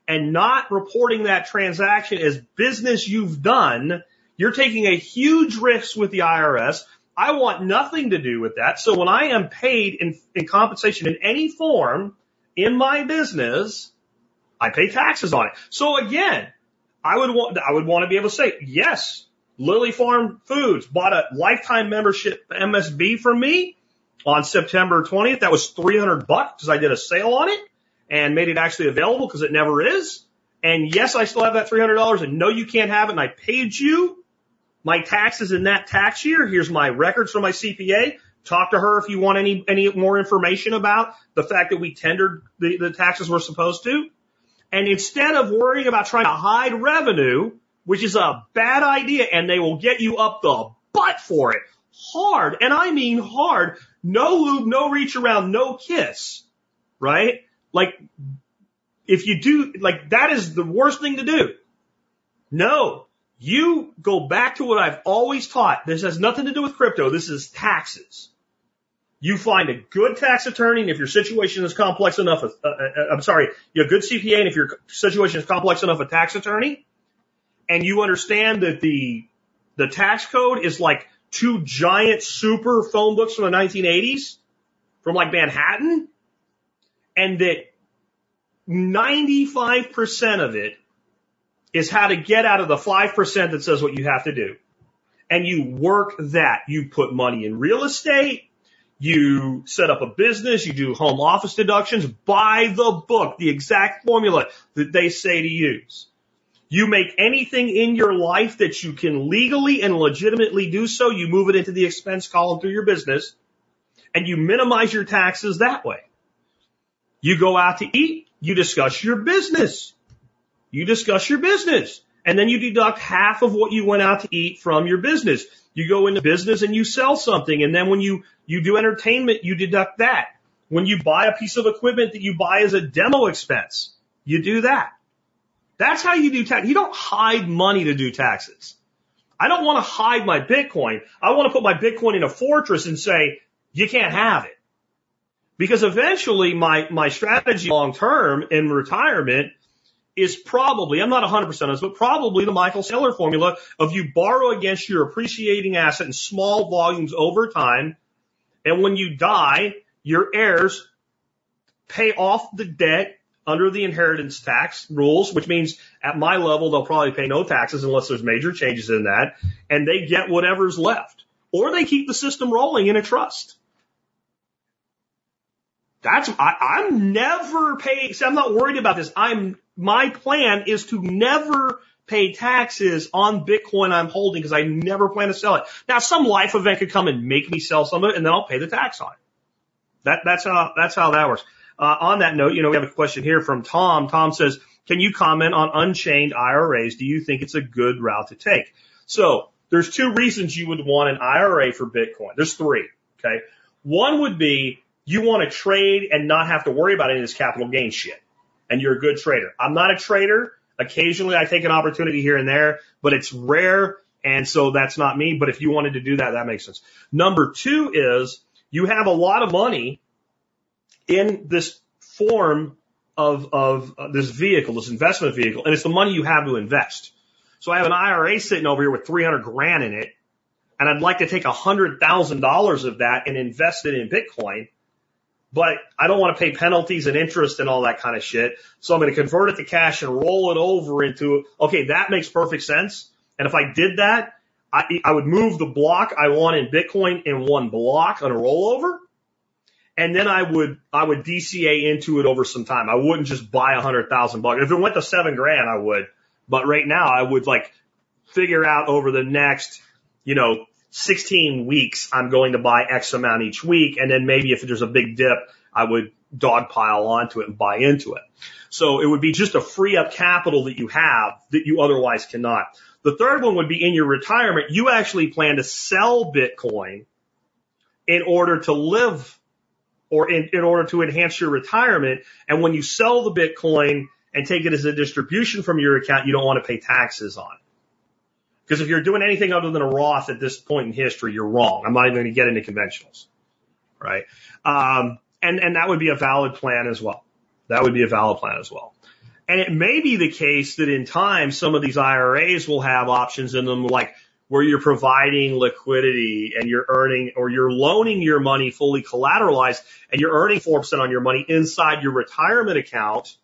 and not reporting that transaction as business you've done, you're taking a huge risk with the IRS. I want nothing to do with that. So when I am paid in, in compensation in any form in my business, I pay taxes on it. So again, I would want, I would want to be able to say, yes, Lily Farm Foods bought a lifetime membership MSB from me on September 20th. That was 300 bucks because I did a sale on it and made it actually available because it never is. And yes, I still have that $300 and no, you can't have it. And I paid you my taxes in that tax year. Here's my records from my CPA. Talk to her if you want any, any more information about the fact that we tendered the, the taxes we're supposed to. And instead of worrying about trying to hide revenue, which is a bad idea and they will get you up the butt for it hard. And I mean hard. No lube, no reach around, no kiss, right? Like if you do, like that is the worst thing to do. No, you go back to what I've always taught. This has nothing to do with crypto. This is taxes. You find a good tax attorney, and if your situation is complex enough, uh, uh, I'm sorry, you have a good CPA, and if your situation is complex enough, a tax attorney, and you understand that the the tax code is like two giant super phone books from the 1980s, from like Manhattan, and that 95% of it is how to get out of the 5% that says what you have to do. And you work that. You put money in real estate. You set up a business. You do home office deductions. Buy the book, the exact formula that they say to use. You make anything in your life that you can legally and legitimately do so. You move it into the expense column through your business and you minimize your taxes that way. You go out to eat. You discuss your business. You discuss your business and then you deduct half of what you went out to eat from your business. You go into business and you sell something. And then when you, you do entertainment, you deduct that. When you buy a piece of equipment that you buy as a demo expense, you do that. That's how you do tax. You don't hide money to do taxes. I don't want to hide my Bitcoin. I want to put my Bitcoin in a fortress and say, you can't have it. Because eventually my, my strategy long term in retirement is probably, I'm not 100% on this, but probably the Michael Saylor formula of you borrow against your appreciating asset in small volumes over time. And when you die, your heirs pay off the debt under the inheritance tax rules, which means at my level, they'll probably pay no taxes unless there's major changes in that. And they get whatever's left or they keep the system rolling in a trust. That's, I, I'm never paying, I'm not worried about this. I'm my plan is to never pay taxes on Bitcoin I'm holding because I never plan to sell it. Now, some life event could come and make me sell some of it, and then I'll pay the tax on it. That, that's how that's how that works. Uh, on that note, you know, we have a question here from Tom. Tom says, "Can you comment on unchained IRAs? Do you think it's a good route to take?" So, there's two reasons you would want an IRA for Bitcoin. There's three. Okay, one would be you want to trade and not have to worry about any of this capital gain shit and you're a good trader. I'm not a trader. Occasionally I take an opportunity here and there, but it's rare. And so that's not me. But if you wanted to do that, that makes sense. Number two is you have a lot of money in this form of, of uh, this vehicle, this investment vehicle, and it's the money you have to invest. So I have an IRA sitting over here with 300 grand in it, and I'd like to take $100,000 of that and invest it in Bitcoin but I don't want to pay penalties and interest and all that kind of shit. So I'm going to convert it to cash and roll it over into, okay, that makes perfect sense. And if I did that, I, I would move the block I want in Bitcoin in one block on a rollover. And then I would, I would DCA into it over some time. I wouldn't just buy a hundred thousand bucks. If it went to seven grand, I would. But right now I would like figure out over the next, you know, 16 weeks, I'm going to buy X amount each week. And then maybe if there's a big dip, I would dogpile onto it and buy into it. So it would be just a free up capital that you have that you otherwise cannot. The third one would be in your retirement. You actually plan to sell Bitcoin in order to live or in, in order to enhance your retirement. And when you sell the Bitcoin and take it as a distribution from your account, you don't want to pay taxes on it. Because if you're doing anything other than a Roth at this point in history, you're wrong. I'm not even going to get into conventionals, right? Um, and and that would be a valid plan as well. That would be a valid plan as well. And it may be the case that in time some of these IRAs will have options in them like where you're providing liquidity and you're earning or you're loaning your money fully collateralized and you're earning 4% on your money inside your retirement account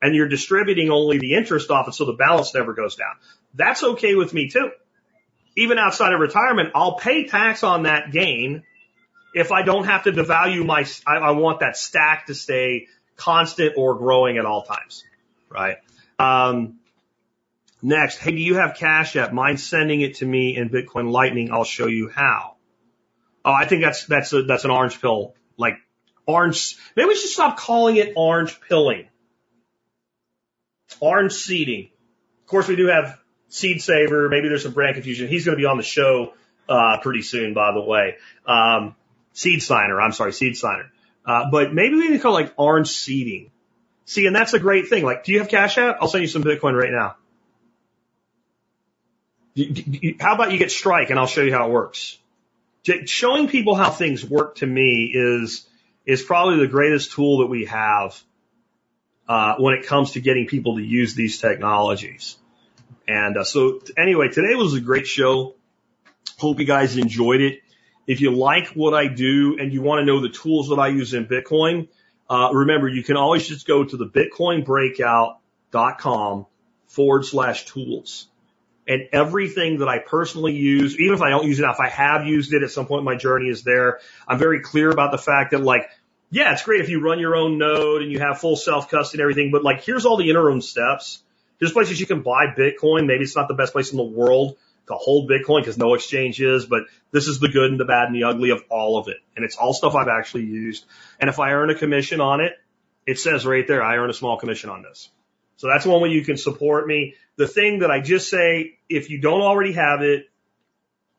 and you're distributing only the interest off it so the balance never goes down. That's okay with me too. Even outside of retirement, I'll pay tax on that gain if I don't have to devalue my, I, I want that stack to stay constant or growing at all times, right? Um, next, hey, do you have Cash App? Mind sending it to me in Bitcoin Lightning? I'll show you how. Oh, I think that's that's a, that's an orange pill, like orange. Maybe we should stop calling it orange pilling. Orange seeding. Of course, we do have Seed Saver. Maybe there's some brand confusion. He's going to be on the show uh, pretty soon, by the way. Um, Seed Signer. I'm sorry, Seed Signer. Uh, but maybe we can call it like orange seeding. See, and that's a great thing. Like, do you have Cash App? I'll send you some Bitcoin right now. How about you get Strike and I'll show you how it works. Showing people how things work to me is is probably the greatest tool that we have uh, when it comes to getting people to use these technologies. And uh, so anyway, today was a great show. Hope you guys enjoyed it. If you like what I do and you want to know the tools that I use in Bitcoin, uh, remember you can always just go to the bitcoinbreakout.com forward slash tools. And everything that I personally use, even if I don't use it now, if I have used it at some point in my journey is there. I'm very clear about the fact that like yeah, it's great if you run your own node and you have full self custody and everything, but like here's all the interim steps. There's places you can buy Bitcoin. Maybe it's not the best place in the world to hold Bitcoin because no exchange is, but this is the good and the bad and the ugly of all of it. And it's all stuff I've actually used. And if I earn a commission on it, it says right there, I earn a small commission on this. So that's one way you can support me. The thing that I just say, if you don't already have it,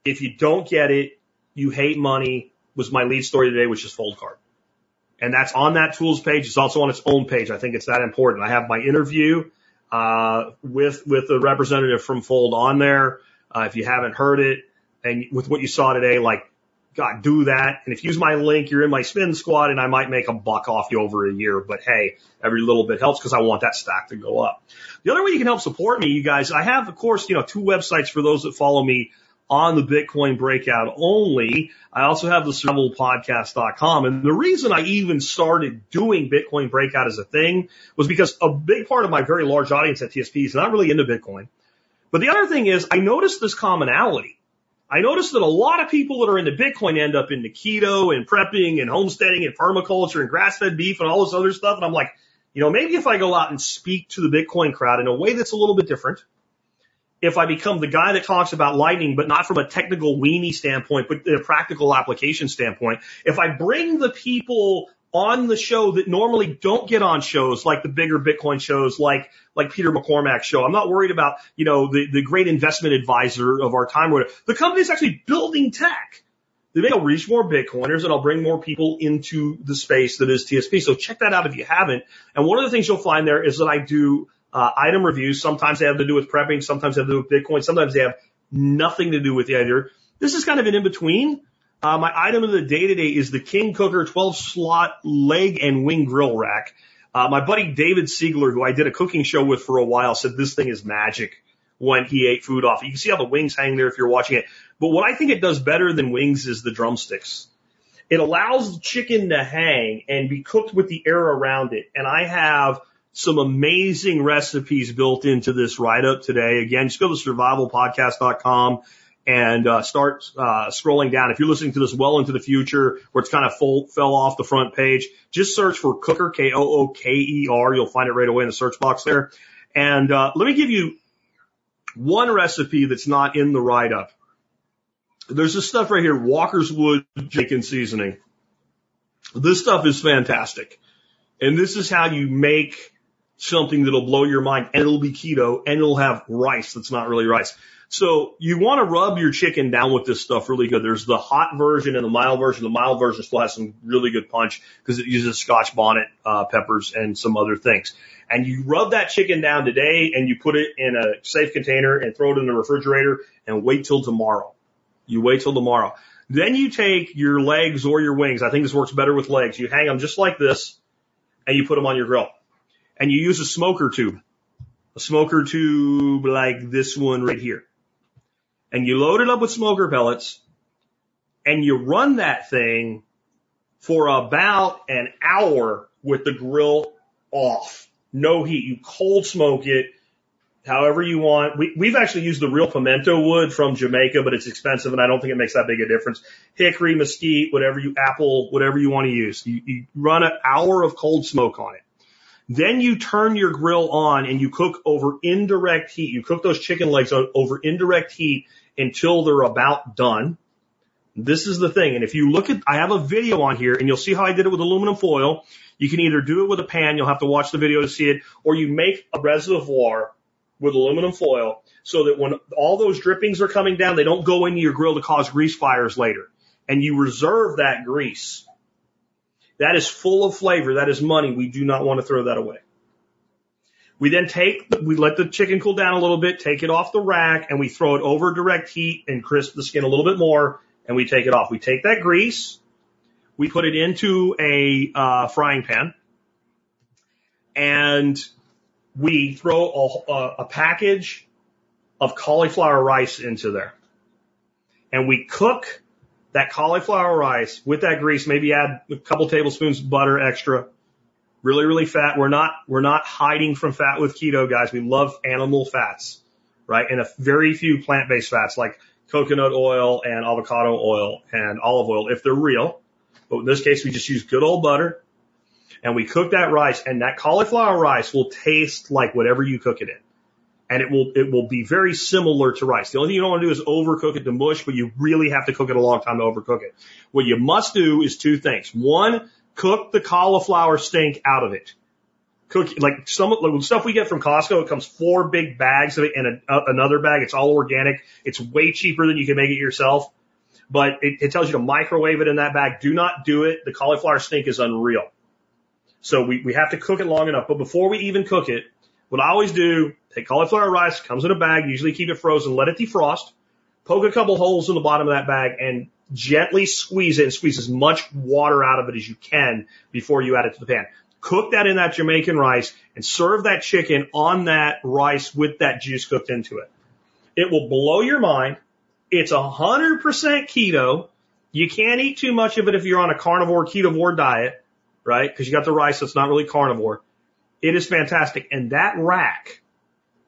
if you don't get it, you hate money was my lead story today, which is fold Foldcard and that's on that tools page. It's also on its own page. I think it's that important. I have my interview uh, with with the representative from Fold on there. Uh, if you haven't heard it, and with what you saw today, like God, do that. And if you use my link, you're in my spin squad, and I might make a buck off you over a year. But hey, every little bit helps because I want that stack to go up. The other way you can help support me, you guys, I have, of course, you know, two websites for those that follow me on the Bitcoin breakout only. I also have the survivalpodcast.com. And the reason I even started doing Bitcoin breakout as a thing was because a big part of my very large audience at TSP is not really into Bitcoin. But the other thing is I noticed this commonality. I noticed that a lot of people that are into Bitcoin end up into keto and prepping and homesteading and permaculture and grass-fed beef and all this other stuff. And I'm like, you know, maybe if I go out and speak to the Bitcoin crowd in a way that's a little bit different, if I become the guy that talks about lightning, but not from a technical weenie standpoint, but a practical application standpoint, if I bring the people on the show that normally don't get on shows like the bigger Bitcoin shows, like like Peter McCormack's show. I'm not worried about you know the the great investment advisor of our time. The company is actually building tech. Maybe I'll reach more Bitcoiners and I'll bring more people into the space that is TSP. So check that out if you haven't. And one of the things you'll find there is that I do uh, item reviews. Sometimes they have to do with prepping. Sometimes they have to do with Bitcoin. Sometimes they have nothing to do with either. This is kind of an in between. Uh, my item of the day today is the King Kooker 12 slot leg and wing grill rack. Uh, my buddy David Siegler, who I did a cooking show with for a while, said this thing is magic when he ate food off. You can see how the wings hang there if you're watching it. But what I think it does better than wings is the drumsticks. It allows the chicken to hang and be cooked with the air around it. And I have some amazing recipes built into this write up today. Again, just go to survivalpodcast.com and uh, start uh, scrolling down. If you're listening to this well into the future, where it's kind of full, fell off the front page, just search for Kooker K O O K E R. You'll find it right away in the search box there. And uh, let me give you one recipe that's not in the write up. There's this stuff right here, Walkerswood chicken seasoning. This stuff is fantastic. And this is how you make something that'll blow your mind and it'll be keto and it'll have rice that's not really rice. So you want to rub your chicken down with this stuff really good. There's the hot version and the mild version. The mild version still has some really good punch because it uses scotch bonnet uh, peppers and some other things. And you rub that chicken down today and you put it in a safe container and throw it in the refrigerator and wait till tomorrow. You wait till tomorrow. Then you take your legs or your wings. I think this works better with legs. You hang them just like this and you put them on your grill and you use a smoker tube, a smoker tube like this one right here. and you load it up with smoker pellets and you run that thing for about an hour with the grill off. No heat. You cold smoke it however you want. We, we've actually used the real pimento wood from Jamaica, but it's expensive and I don't think it makes that big a difference. Hickory, mesquite, whatever you, apple, whatever you want to use. You, you run an hour of cold smoke on it. Then you turn your grill on and you cook over indirect heat. You cook those chicken legs over indirect heat until they're about done. This is the thing. And if you look at, I have a video on here and you'll see how I did it with aluminum foil. You can either do it with a pan. You'll have to watch the video to see it or you make a reservoir with aluminum foil so that when all those drippings are coming down, they don't go into your grill to cause grease fires later. And you reserve that grease. That is full of flavor. That is money. We do not want to throw that away. We then take, we let the chicken cool down a little bit, take it off the rack, and we throw it over direct heat and crisp the skin a little bit more, and we take it off. We take that grease, we put it into a uh, frying pan, and we throw a, a, a package of cauliflower rice into there. And we cook that cauliflower rice with that grease, maybe add a couple tablespoons butter extra. Really, really fat. We're not, we're not hiding from fat with keto, guys. We love animal fats, right? And a very few plant-based fats like coconut oil and avocado oil and olive oil if they're real. But in this case, we just use good old butter and we cook that rice and that cauliflower rice will taste like whatever you cook it in. And it will, it will be very similar to rice. The only thing you don't want to do is overcook it to mush, but you really have to cook it a long time to overcook it. What you must do is two things. One, cook the cauliflower stink out of it. Cook, like some, like stuff we get from Costco, it comes four big bags of it and a, uh, another bag. It's all organic. It's way cheaper than you can make it yourself but it, it tells you to microwave it in that bag. Do not do it. The cauliflower stink is unreal. So we, we have to cook it long enough. But before we even cook it, what I always do, take cauliflower rice, comes in a bag, usually keep it frozen, let it defrost, poke a couple holes in the bottom of that bag and gently squeeze it and squeeze as much water out of it as you can before you add it to the pan. Cook that in that Jamaican rice and serve that chicken on that rice with that juice cooked into it. It will blow your mind. It's a hundred percent keto. You can't eat too much of it if you're on a carnivore ketovore diet right? Because you got the rice that's not really carnivore. It is fantastic. And that rack,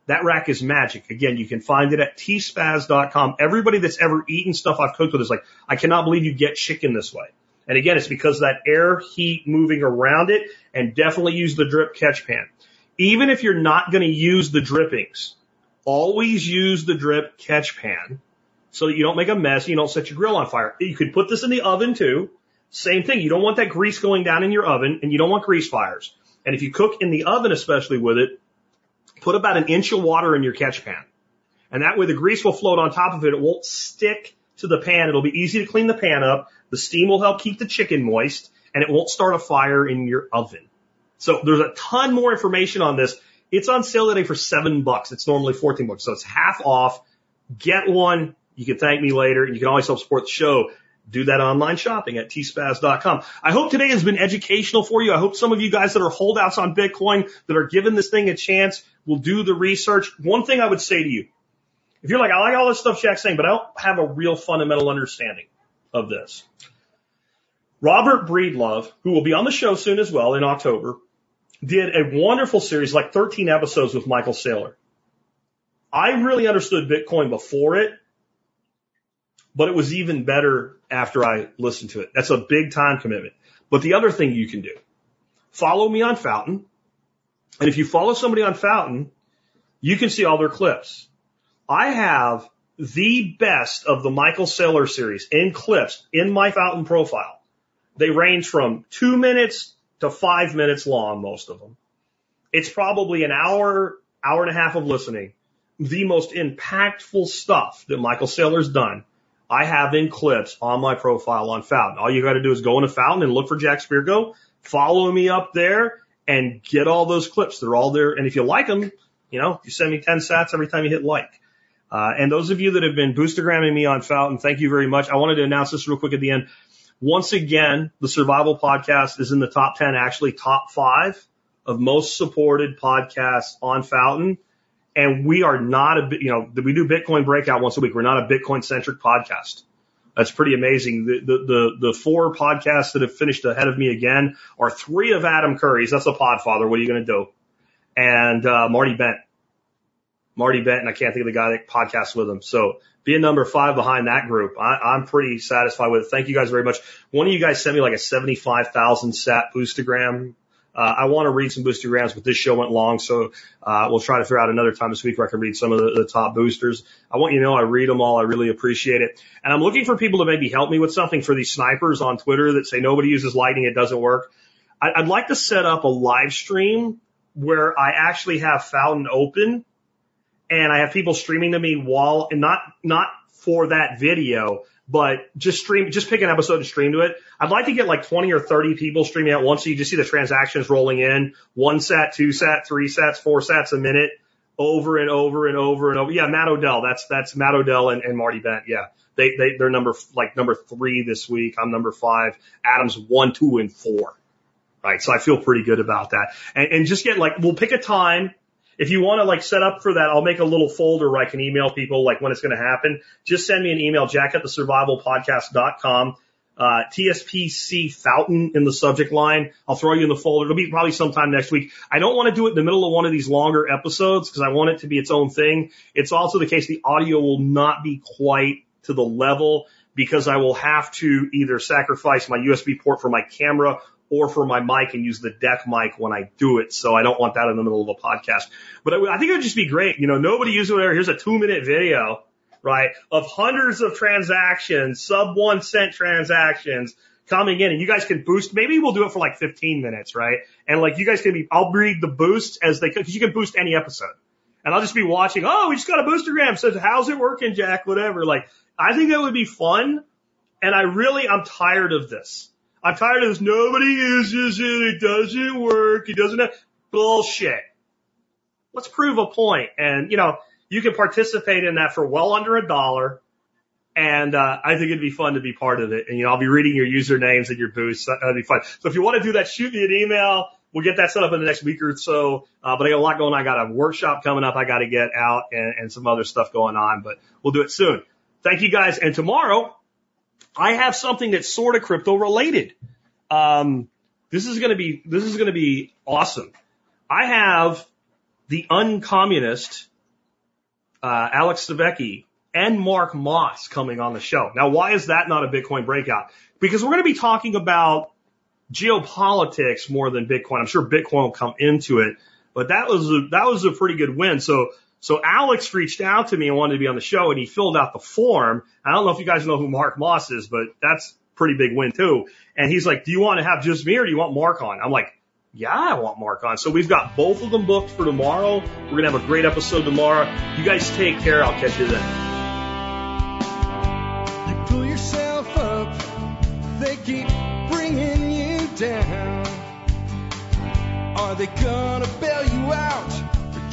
that rack is magic. Again, you can find it at tspaz.com. Everybody that's ever eaten stuff I've cooked with is like, I cannot believe you get chicken this way. And again, it's because that air heat moving around it and definitely use the drip catch pan. Even if you're not going to use the drippings, always use the drip catch pan so that you don't make a mess, you don't set your grill on fire. You could put this in the oven too. Same thing. You don't want that grease going down in your oven and you don't want grease fires. And if you cook in the oven, especially with it, put about an inch of water in your catch pan. And that way the grease will float on top of it. It won't stick to the pan. It'll be easy to clean the pan up. The steam will help keep the chicken moist and it won't start a fire in your oven. So there's a ton more information on this. It's on sale today for seven bucks. It's normally 14 bucks. So it's half off. Get one. You can thank me later. and You can always help support the show do that online shopping at tspaz.com. I hope today has been educational for you. I hope some of you guys that are holdouts on Bitcoin that are giving this thing a chance will do the research. One thing I would say to you, if you're like, I like all this stuff Jack's saying, but I don't have a real fundamental understanding of this. Robert Breedlove, who will be on the show soon as well in October, did a wonderful series, like 13 episodes with Michael Saylor. I really understood Bitcoin before it but it was even better after I listened to it. That's a big time commitment. But the other thing you can do, follow me on Fountain. And if you follow somebody on Fountain, you can see all their clips. I have the best of the Michael Saylor series in clips in my Fountain profile. They range from two minutes to five minutes long, most of them. It's probably an hour, hour and a half of listening. The most impactful stuff that Michael Saylor's done I have in clips on my profile on Fountain. All you got to do is go into Fountain and look for Jack Spirko, follow me up there and get all those clips. They're all there. And if you like them, you know, you send me 10 sats every time you hit like. Uh, and those of you that have been boostergramming me on Fountain, thank you very much. I wanted to announce this real quick at the end. Once again, the survival podcast is in the top 10, actually top five of most supported podcasts on Fountain. And we are not a, you know, we do Bitcoin breakout once a week. We're not a Bitcoin centric podcast. That's pretty amazing. The, the, the, the four podcasts that have finished ahead of me again are three of Adam Curry's. That's a podfather. What are you going to do? And, uh, Marty Bent. Marty Bent, and I can't think of the guy that podcasts with him. So being number five behind that group, I, I'm pretty satisfied with it. Thank you guys very much. One of you guys sent me like a 75,000 sat boostagram uh, I want to read some booster boostergrams, but this show went long, so uh, we'll try to figure out another time this week where I can read some of the, the top boosters. I want you to know I read them all. I really appreciate it. And I'm looking for people to maybe help me with something for these snipers on Twitter that say nobody uses lightning, it doesn't work. I, I'd like to set up a live stream where I actually have Fountain open and I have people streaming to me while, and not, not for that video, but just stream, just pick an episode and stream to it. I'd like to get like 20 or 30 people streaming at once so you just see the transactions rolling in. One sat, two sat, three sats, four sats a minute over and over and over and over. Yeah, Matt Odell. That's, that's Matt Odell and, and Marty Bent. Yeah. They, they, they're number, like number three this week. I'm number five. Adam's one, two, and four. Right. So I feel pretty good about that. And, and just get like, we'll pick a time if you want to like set up for that, I'll make a little folder where I can email people like when it's going to happen. Just send me an email, jack at the survivalpodcast.com. Uh, TSPC Fountain in the subject line. I'll throw you in the folder. It'll be probably sometime next week. I don't want to do it in the middle of one of these longer episodes because I want it to be its own thing. It's also the case the audio will not be quite to the level because I will have to either sacrifice my USB port for my camera or for my mic and use the deck mic when I do it. So I don't want that in the middle of a podcast. But I, I think it would just be great. You know, nobody uses whatever. Here's a two minute video, right, of hundreds of transactions, sub one cent transactions coming in and you guys can boost. Maybe we'll do it for like 15 minutes, right? And like you guys can be, I'll read the boosts as they, cause you can boost any episode. And I'll just be watching, oh, we just got a boostergram. Says, how's it working, Jack? Whatever. Like, I think that would be fun. And I really, I'm tired of this. I'm tired of this. Nobody uses it. It doesn't work. It doesn't have bullshit. Let's prove a point. And, you know, you can participate in that for well under a dollar. And, uh, I think it'd be fun to be part of it. And, you know, I'll be reading your usernames and your boosts. That'd be fun. So if you want to do that, shoot me an email. We'll get that set up in the next week or so. Uh, but I got a lot going on. I got a workshop coming up. I got to get out and, and some other stuff going on, but we'll do it soon. Thank you guys. And tomorrow I have something that's sort of crypto related. Um, this is going to be, this is going to be awesome. I have the uncommunist, uh, Alex Svetski and Mark Moss coming on the show. Now, why is that not a Bitcoin breakout? Because we're going to be talking about geopolitics more than Bitcoin. I'm sure Bitcoin will come into it, but that was a, that was a pretty good win. So so Alex reached out to me and wanted to be on the show and he filled out the form. I don't know if you guys know who Mark Moss is, but that's pretty big win too. And he's like, do you want to have just me or do you want Mark on? I'm like, yeah, I want Mark on. So we've got both of them booked for tomorrow. We're going to have a great episode tomorrow. You guys take care. I'll catch you then. You pull yourself up, they keep bringing you down. Are they gonna bail you out